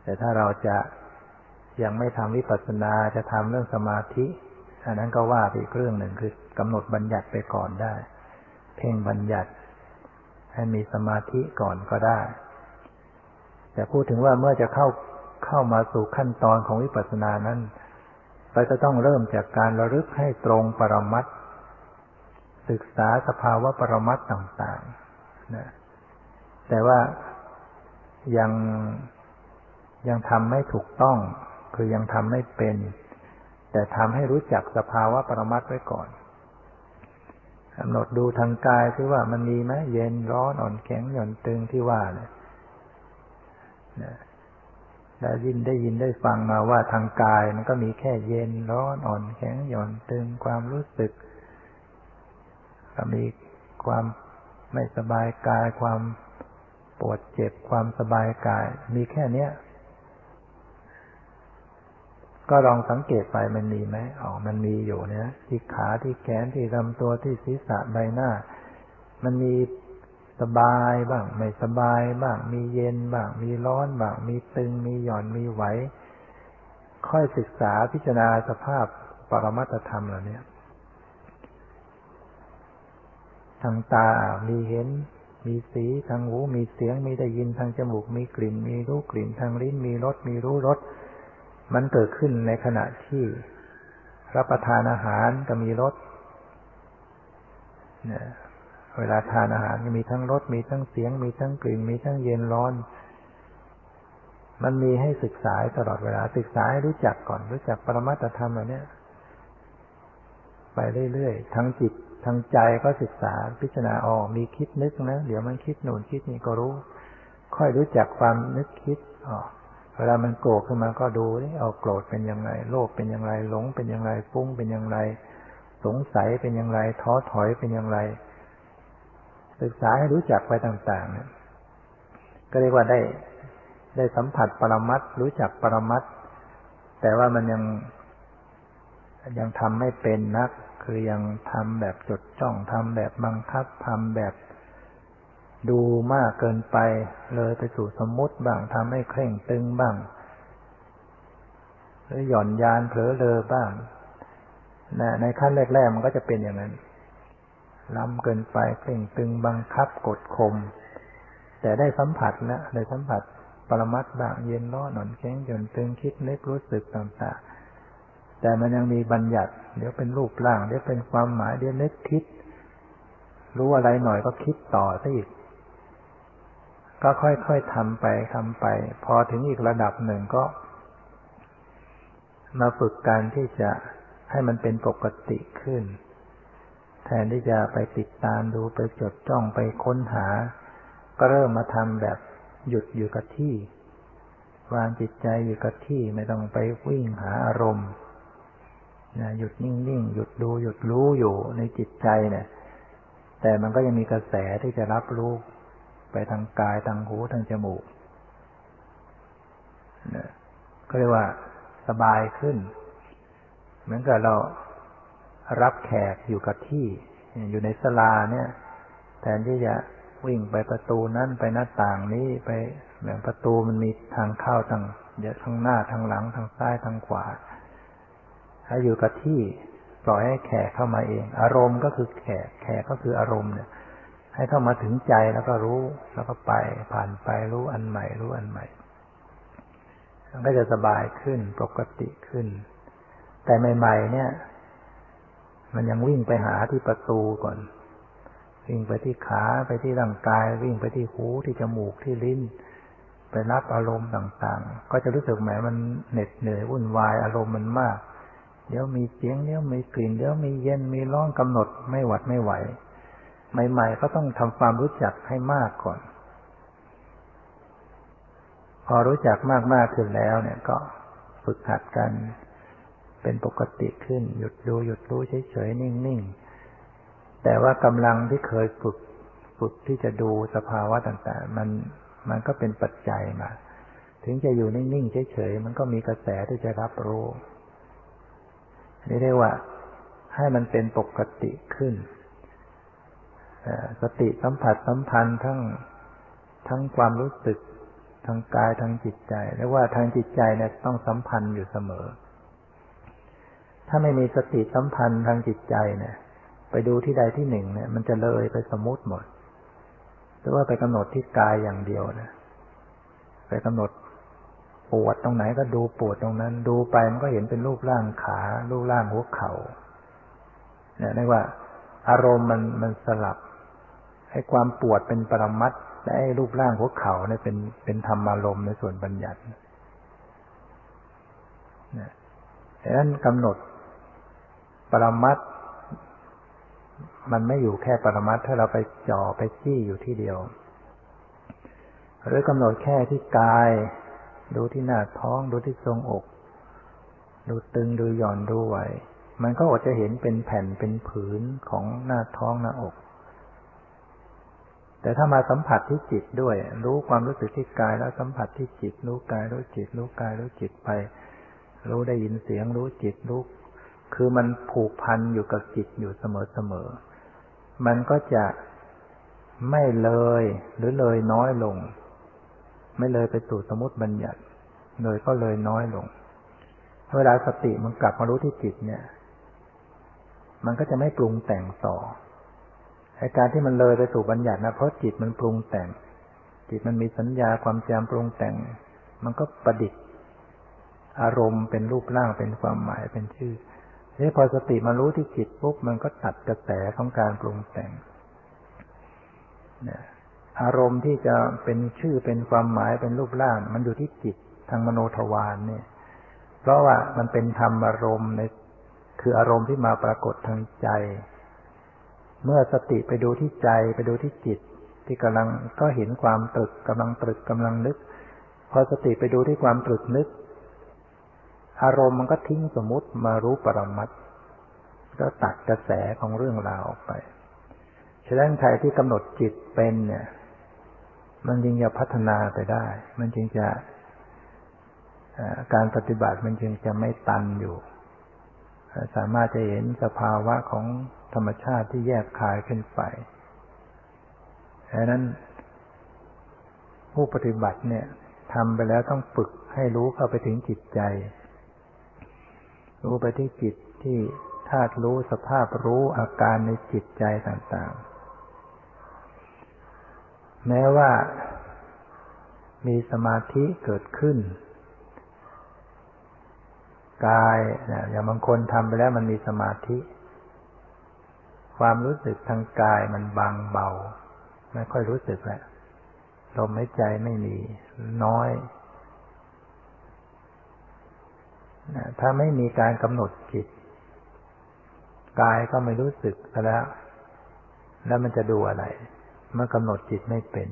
แต่ถ้าเราจะยังไม่ทำวิปัสสนาจะทำเรื่องสมาธิ อันนั้นก็ว่าไปอีกเรื่องหนึ่งคือกำหนดบัญญัติไปก่อนได้ เพ่งบัญญัติ ให้มีสมาธิก่อนก็ได้ แต่พูดถึงว่าเมื่อจะเข้าเข้ามาสู่ขั้นตอนของวิปัสสนานั้นเราจะต้องเริ่มจากการระลึกให้ตรงปรมัตศึกษาสภาวะปรมัตต่างๆนะแต่ว่ายังยังทำไม่ถูกต้อง คือยังทำไม่เป็น แต่ทำให้รู้จักสภาวะปรมัตไว้ก่อน กำหนดดูทางกายที่ว่ามันมีไหมเย็นร้อนอ่อนแข็งหย่อนตึงที่ว่าเนี่ยได้ยินได้ยินได้ฟังมาว่าทางกายมันก็มีแค่เย็นร้อนอ่อนแข็งหย่อนตึงความรู้สึก ก็มีความไม่สบายกายความปวดเจ็บความสบายกาย มีแค่เนี้ย ก็ลองสังเกตไปมันมีไหมอ๋อมันมีอยู่เนี่ยที่ขาที่แขนที่ลำตัวที่ศีรษะใบหน้า มันมีสบายบ้าง ไม่สบายบ้าง มีเย็นบ้าง มีร้อนบ้าง มีตึง มีหย่อนมีไหว ค่อยศึกษาพิจารณาสภาพปรมัตธรรมเหล่านี้ทางตา มีเห็น มีสี ทางหู มีเสียง มีได้ยิน ทางจมูก มีกลิ่น มีรู้กลิ่น ทางลิ้น มีรส มีรู้รส มันเกิดขึ้นในขณะที่รับประทานอาหารก็มีรสเวลาทานอาหารมีทั้งรสมีทั้งเสียง มีทั้งกลิ่น มีทั้งเย็นร้อน มันมีให้ศึกษาตลอดเวลาศึกษาให้รู้จักก่อน รู้จักปรมัตธรรมเหล่านี้ไปเรื่อยๆทั้งจิตทางใจก็ศึกษาพิจารณาอ๋อมีคิดนึกนะ เดี๋ยวมันคิดหนุนคิดนี่ก็รู้ ค่อยรู้จักความนึกคิดอ๋อเวลามันโกรธขึ้นมาก็ดูนี่เอาโกรธเป็นยังไง โลภเป็นยังไงหลงเป็นยังไงฟุ้งเป็นยังไงสงสัยเป็นยังไงท้อถอยเป็นยังไงศึกษาให้รู้จักไปต่างๆเนี่ยก็เรียกว่าได้ได้สัมผัสปรมัตรู้จักปรมัตแต่ว่ามันยังยังทำไม่เป็นนัก คือยังทำแบบจดจ้องทำแบบบังคับทำแบบ ดูมากเกินไป เลยไปสู่สมมติบ้างทำให้เคร่งตึงบ้าง หรือหย่อนยานเผลอเลอบ้างนะในขั้นแรกๆมันก็จะเป็นอย่างนั้นล้ำเกินไปเคร่งตึงบังคับกดข่มแต่ได้สัมผัสนะได้สัมผัสปรมัตบ้างเย็นร้อนหนอนแข็งหย่อนตึงคิดนึกรู้สึกต่างๆ แต่มันยังมีบัญญัติ เดี๋ยวเป็นรูปร่าง เดี๋ยวเป็นความหมายเดี๋ยวนึกคิด รู้อะไรหน่อยก็คิดต่อซะอีก ก็ค่อยๆทำไปทำไป พอถึงอีกระดับหนึ่งก็ มาฝึกการที่จะให้มันเป็นปกติขึ้น แทนที่จะไปติดตามดูไปจดจ้องไปค้นหา ก็เริ่มมาทำแบบหยุดอยู่กับที่ วางจิตใจอยู่กับที่ไม่ต้องไปวิ่งหาอารมณ์นะหยุดนิ่งๆ หยุดดูหยุดรู้อยู่ในจิตใจเนี่ย แต่มันก็ยังมีกระแสที่จะรับรู้ ไปทางกายทางหูทางจมูกนะก็เรียกว่าสบายขึ้น เหมือนกับเรารับแขกอยู่กับที่ อยู่ในสลาเนี่ย แทนที่จะวิ่งไปประตูนั้นไปหน้าต่างนี้ไปแบบประตูมันมีทางเข้าทางเดี๋ยวทางหน้าทางหลังทางซ้ายทางขวาถ้าอยู่กับที่ปล่อยให้แขกเข้ามาเอง อารมณ์ก็คือแขกแขกก็คืออารมณ์เนี่ย ให้เข้ามาถึงใจแล้วก็รู้แล้วก็ไป ผ่านไปรู้อันใหม่ รู้อันใหม่มันก็จะสบายขึ้นปกติขึ้น แต่ใหม่ ๆ เนี่ย มันยังวิ่งไปหาที่ประตูก่อน วิ่งไปที่ขาไปที่ร่างกาย วิ่งไปที่หูที่จมูกที่ลิ้น ไปรับอารมณ์ต่างๆ ก็จะรู้สึกแหมมันเหน็ดเหนื่อยวุ่นวายอารมณ์มันมาก เดี๋ยวมีเสียงเดี๋ยวมีกลิ่นเดี๋ยวมีเย็นมีร้อนกำหนดไม่หวัดไม่ไหว ใหม่ ๆ ก็ต้องทำความรู้จักให้มากก่อน พอรู้จักมากๆขึ้นแล้ว เนี่ยก็ฝึกหัดกัน เป็นปกติขึ้น หยุดดูหยุดรู้เฉยๆนิ่งๆ แต่ว่ากำลังที่เคยฝึกฝึกที่จะดูสภาวะต่างๆ มันมันก็เป็นปัจจัยมา ถึงจะอยู่นิ่งๆเฉยๆมันก็มีกระแสที่จะรับรู้นี่เรียกว่าให้มันเป็นปกติขึ้น สติสัมผัสสัมพันธ์ทั้งทั้งความรู้สึกทางกายทางจิตใจเรียกว่าทางจิตใจเนี่ยต้องสัมพันธ์อยู่เสมอ ถ้าไม่มีสติสัมพันธ์ทางจิตใจเนี่ย ไปดูที่ใดที่หนึ่งเนี่ย มันจะเลยไปสมมติหมดหรือว่าไปกำหนดที่กายอย่างเดียวนะไปกำหนดปวดตรงไหนก็ดูปวดตรงนั้น ดูไปมันก็เห็นเป็นรูปร่างขารูปร่างหัวเขา่าเนี่ยเรียกว่า อารมณ์มันมันสลับ ให้ความปวดเป็นปรมัตและให้รูปร่างหัวเข่าเนี่ยเป็นเป็นธรรมารมณ์ในส่วนบัญญัติดังนั้นกำหนดปรมัตมันไม่อยู่แค่ปรมัตถ้าเราไปจ่อไปจี้อยู่ที่เดียว หรือกำหนดแค่ที่กาย ดูที่หน้าท้อง ดูที่ทรงอก ดูตึงดูหย่อนดูไหวมันก็อดจะเห็นเป็นแผ่นเป็นผืนของหน้าท้องหน้าอก แต่ถ้ามาสัมผัสที่จิตด้วย รู้ความรู้สึกที่กายแล้วสัมผัสที่จิต รู้กายรู้จิต รู้กายรู้จิตไป รู้ได้ยินเสียง รู้จิตรู้คือมันผูกพันอยู่กับจิตอยู่เสมอเสมอ มันก็จะไม่เลยหรือเลยน้อยลง ไม่เลยไปสู่สมมติบัญญัติ เลยก็เลยน้อยลง เวลาสติมันกลับมารู้ที่จิตเนี่ย มันก็จะไม่ปรุงแต่งต่อ อาการที่มันเลยไปสู่บัญญัตินะเพราะจิตมันปรุงแต่ง จิตมันมีสัญญาความจำปรุงแต่ง มันก็ประดิษฐ์อารมณ์เป็นรูปร่างเป็นความหมายเป็นชื่อนี่พอสติมารู้ที่จิตปุ๊บมันก็ตัดกระแสของการปรุงแต่งอารมณ์ที่จะเป็นชื่อเป็นความหมายเป็นรูปร่าง มันอยู่ที่จิตทางมโนทวารเนี่ย เพราะว่ามันเป็นธรรมอารมณ์ในคืออารมณ์ที่มาปรากฏทางใจ เมื่อสติไปดูที่ใจไปดูที่จิต ที่กำลังก็เห็นความตรึกกำลังตรึกกำลังนึก พอสติไปดูที่ความตรึกนึก อารมณ์มันก็ทิ้งสมมติมารู้ปรมัตก็ตัดกระแสของเรื่องราวออกไปฉะนั้นใครที่กำหนดจิตเป็นเนี่ย มันจึงจะพัฒนาไปได้ มันจึงจะการปฏิบัติมันจึงจะไม่ตันอยู่ สามารถจะเห็นสภาวะของ ธรรมชาติที่แยกคายขึ้นไปดังนั้น ผู้ปฏิบัติเนี่ยทำไปแล้วต้องฝึกให้รู้เข้าไปถึงจิตใจ รู้ไปที่จิตที่ธาตุรู้สภาพรู้อาการในจิตใจต่างๆ แม้ว่ามีสมาธิเกิดขึ้น กายอย่างบางคนทำไปแล้วมันมีสมาธิ ความรู้สึกทางกายมันบางเบา ไม่ค่อยรู้สึกแหล้วลมหายใจไม่มีน้อยถ้าไม่มีการกำหนดจิต กายก็ไม่รู้สึกแล้ว แล้วมันจะดูอะไร เมื่อกำหนดจิตไม่เป็น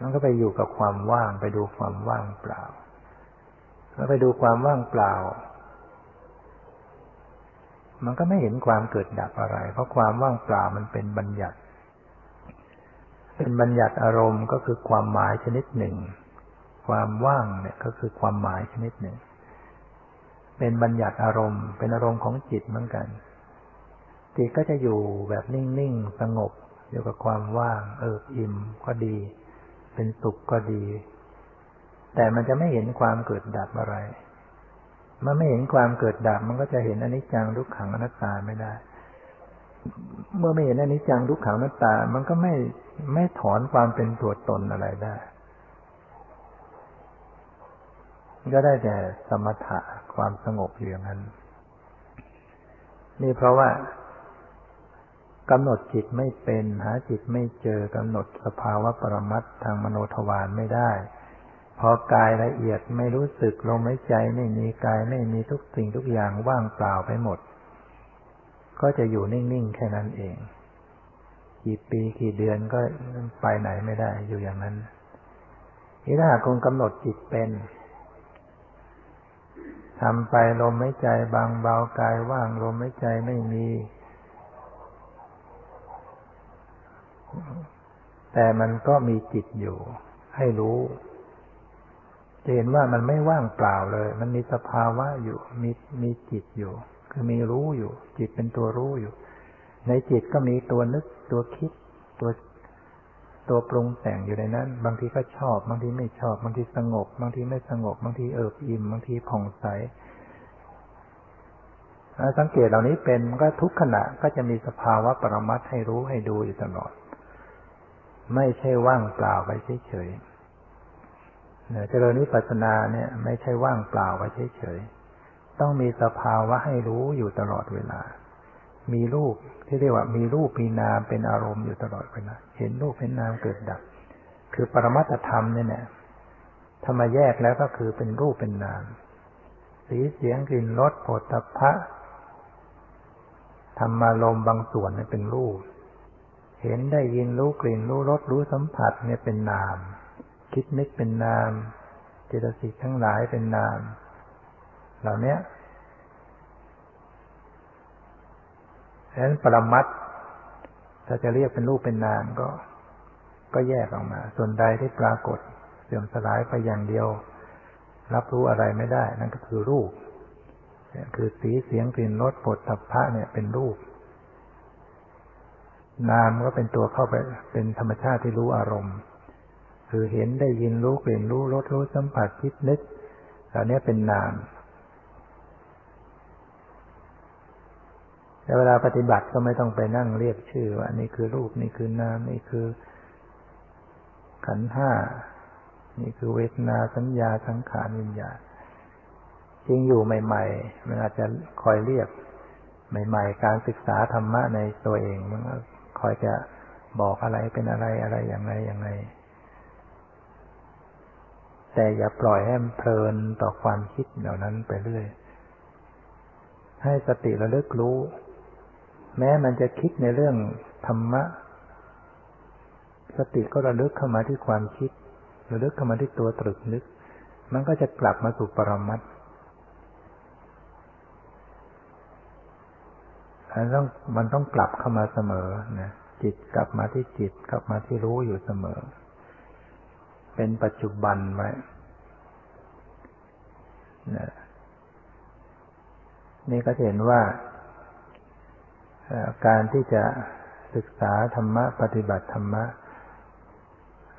มันก็ไปอยู่กับความว่าง ไปดูความว่างเปล่าแล้วไปดูความว่างเปล่า มันก็ไม่เห็นความเกิดดับอะไร เพราะความว่างเปล่ามันเป็นบัญญัติ เป็นบัญญัติอารมณ์ก็คือความหมายชนิดหนึ่ง ความว่างเนี่ยก็คือความหมายชนิดหนึ่ง เป็นบัญญัติอารมณ์ เป็นอารมณ์ของจิตเหมือนกัน จิตก็จะอยู่แบบนิ่งๆ สงบอยู่กับความว่าง เอิบอิ่มก็ดี เป็นสุขก็ดี แต่มันจะไม่เห็นความเกิดดับอะไร มื่อไม่เห็นความเกิดดับ มันก็จะเห็นอนิจจังทุกขังอนัตตาไม่ได้ เมื่อไม่เห็นอนิจจังทุกขังอนัตตา มันก็ไม่ไม่ถอนความเป็นตัวตนอะไรได้ ก็ได้แต่สมถะความสงบอยู่อย่างนั้น นี่เพราะว่ากำหนดจิตไม่เป็น หาจิตไม่เจอกำหนดสภาวะปรมัตทางมโนทวารไม่ได้ พอกายละเอียดไม่รู้สึกลมหายใจไม่มีกายไม่มีทุกสิ่งทุกอย่างว่างเปล่าไปหมด ก็จะอยู่นิ่งๆแค่นั้นเอง กี่ปีกี่เดือนก็ไปไหนไม่ได้อยู่อย่างนั้นนี่ถ้าหากคงกำหนดจิตเป็นทำไปลมหายใจบางเบากายว่างลมหายใจไม่มี แต่มันก็มีจิตอยู่ให้รู้ จะเห็นว่ามันไม่ว่างเปล่าเลย มันมีสภาวะอยู่ มีมีจิตอยู่ คือมีรู้อยู่ จิตเป็นตัวรู้อยู่ ในจิตก็มีตัวนึก ตัวคิด ตัวตัวปรุงแต่งอยู่ในนั้น บางทีก็ชอบ บางทีไม่ชอบ บางทีสงบ บางทีไม่สงบ บางทีเอิบอิ่ม บางทีผ่องใสสังเกตเหล่านี้เป็นก็ทุกขณะก็จะมีสภาวะปรมัตให้รู้ให้ดูอยู่ตลอด ไม่ใช่ว่างเปล่าไปเฉยๆ เจริญวิปัสสนาเนี่ย ไม่ใช่ว่างเปล่าไปเฉยๆ ต้องมีสภาวะให้รู้อยู่ตลอดเวลา มีรูปที่เรียกว่ามีรูปมีนามเป็นอารมณ์อยู่ตลอดเวลา เห็นรูปเห็นนามเกิดดับ คือปรมัตธรรมเนี่ยเนี่ยถ้ามแยกแล้วก็คือเป็นรูปเป็นนาม สีเสียงกลิ่นรสโผฏฐัพพะธรรมารมบางส่วนเนี่ยเป็นรูป เห็นได้ยินรู้กลิ่นรู้รสรู้สัมผัสเนี่ยเป็นนาม คิดนึกเป็นนาม เจตสิกทั้งหลายเป็นนาม เหล่านี้ฉะนั้นปรมัตถ้าจะเรียกเป็นรูปเป็นนามก็ ก็แยกออกมา ส่วนใดที่ปรากฏ เสื่อมสลายไปอย่างเดียว รับรู้อะไรไม่ได้ นั่นก็คือรูปคือสีเสียงกลิ่นรสปดสัพพะเนี่ยเป็นรูป นามก็เป็นตัวเข้าไปเป็นธรรมชาติที่รู้อารมณ์ คือเห็นได้ยินรู้กลิ่นรู้รสรู้สัมผัสคิดนึกเหล่านี้เป็นนามแต่เวลาปฏิบัติก็ไม่ต้องไปนั่งเรียกชื่อว่านี่คือรูปนี่คือนามนี่คือ ขันห้านี่คือเวทนาสัญญาสังขารวิญญาณจริงอยู่ใหม่ ๆ มันอาจจะคอยเรียกใหม่ ๆ การศึกษาธรรมะในตัวเองมันก็คอยจะบอกอะไรเป็นอะไรอะไรอย่างไรอย่างไร แต่อย่าปล่อยให้มันเพลินต่อความคิดเหล่านั้นไปเรื่อย ให้สติระลึกรู้ แม้มันจะคิดในเรื่องธรรมะ สติก็ระลึกเข้ามาที่ความคิด ระลึกเข้ามาที่ตัวตรึกนึก มันก็จะกลับมาสู่ปรมัตถ์มันต้องมันต้องกลับเข้ามาเสมอนะจิตกลับมาที่จิตกลับมาที่รู้อยู่เสมอ เป็นปัจจุบันไว้นี่ก็เห็นว่าการที่จะศึกษาธรรมะปฏิบัติธรรมะ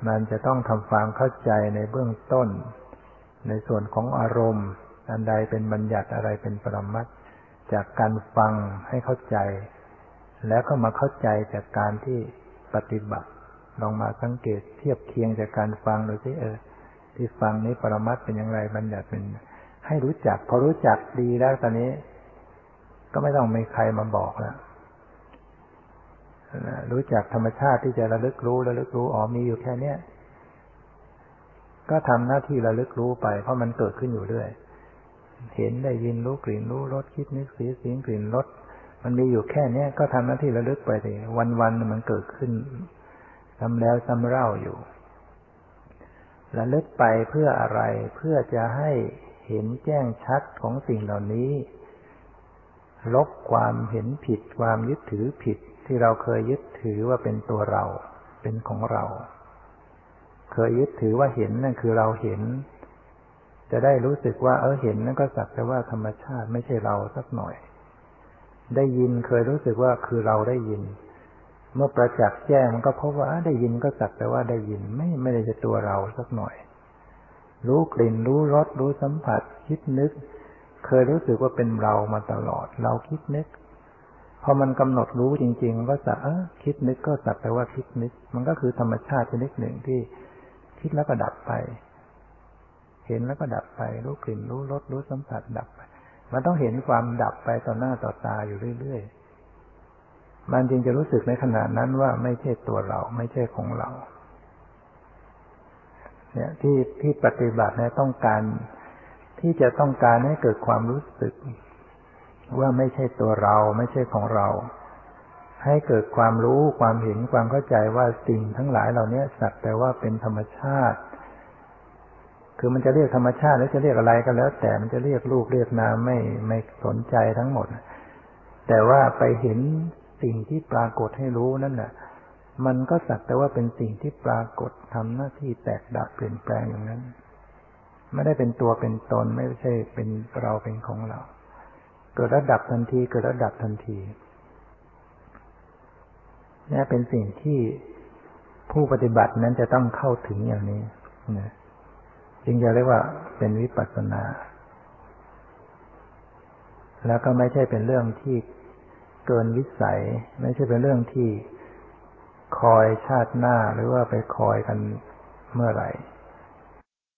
มันจะต้องทำความเข้าใจในเบื้องต้น ในส่วนของอารมณ์ อันใดเป็นบัญญัติอะไรเป็นปรมัตจากการฟังให้เข้าใจ แล้วก็มาเข้าใจจากการที่ปฏิบัติ ลองมาสังเกตเทียบเคียงจากการฟังดูสิเออ ที่ฟังนี้ปรมัตเป็นอย่างไรบัญญัติเป็น ให้รู้จัก พอรู้จักดีแล้วตอนนี้ ก็ไม่ต้องมีใครมาบอกแล้วรู้จักธรรมชาติที่จะระลึกรู้ระลึกรู้อ๋อมีอยู่แค่เนี้ยก็ทำหน้าที่ระลึกรู้ไป เพราะมันเกิดขึ้นอยู่เรื่อย เห็นได้ยินรู้กลิ่นรู้รสคิดนึกสีเสียงกลิ่นรสมันมีอยู่แค่เนี้ยก็ทำหน้าที่ระลึกไปเลยวันวันมันเกิดขึ้น ซ้ำแล้วซ้ำเล่าอยู่ระลึกไปเพื่ออะไรเพื่อจะให้เห็นแจ้งชัดของสิ่งเหล่านี้ ลบความเห็นผิด ความยึดถือผิดที่เราเคยยึดถือว่าเป็นตัวเรา เป็นของเรา เคยยึดถือว่าเห็นนั่นคือเราเห็น จะได้รู้สึกว่า เออเห็นนั่นก็สักแต่ว่าธรรมชาติไม่ใช่เราสักหน่อย ได้ยินเคยรู้สึกว่าคือเราได้ยิน เมื่อประจักษ์แจ้งมันก็พบว่าได้ยินก็สักแต่ว่าได้ยินไม่ไม่ได้จะตัวเราสักหน่อย รู้กลิ่นรู้รสรู้สัมผัส คิดนึก เคยรู้สึกว่าเป็นเรามาตลอด เราคิดนึกพอมันกำหนดรู้จริง ๆ มันก็สักคิดนึกก็สักแต่ว่าคิดนึก มันก็คือธรรมชาติชนิดหนึ่งที่คิดแล้วก็ดับไป เห็นแล้วก็ดับไป รู้กลิ่นรู้รสรู้สัมผัสดับไป มันต้องเห็นความดับไปต่อหน้าต่อตาอยู่เรื่อยๆ มันจึงจะรู้สึกในขณะนั้นว่าไม่ใช่ตัวเรา ไม่ใช่ของเรา เนี่ยที่ที่ปฏิบัติเนี่ยต้องการ ที่จะต้องการให้เกิดความรู้สึก ว่าไม่ใช่ตัวเรา ไม่ใช่ของเรา ให้เกิดความรู้ความเห็นความเข้าใจว่าสิ่งทั้งหลายเหล่านี้สักแต่ว่าเป็นธรรมชาติ คือมันจะเรียกธรรมชาติหรือจะเรียกอะไรก็แล้ว แต่มันจะเรียกลูกเรียกนามไม่ไม่สนใจทั้งหมด แต่ว่าไปเห็น สิ่งที่ปรากฏให้รู้นั่นแหละมันก็สักแต่ว่าเป็นสิ่งที่ปรากฏทำหน้าที่แตกดับเปลี่ยนแปลงอย่างนั้น ไม่ได้เป็นตัวเป็นตนไม่ใช่เป็นเราเป็นของเรา เกิดระดับทันทีเกิดระดับทันทีนี่เป็นสิ่งที่ผู้ปฏิบัตินั้นจะต้องเข้าถึงอย่างนี้นะจึงจะเรียกว่าเป็นวิปัสสนา แล้วก็ไม่ใช่เป็นเรื่องที่ เกินวิสัย ไม่ใช่เป็นเรื่องที่คอยชาติหน้าหรือว่าไปคอยกันเมื่อไหร่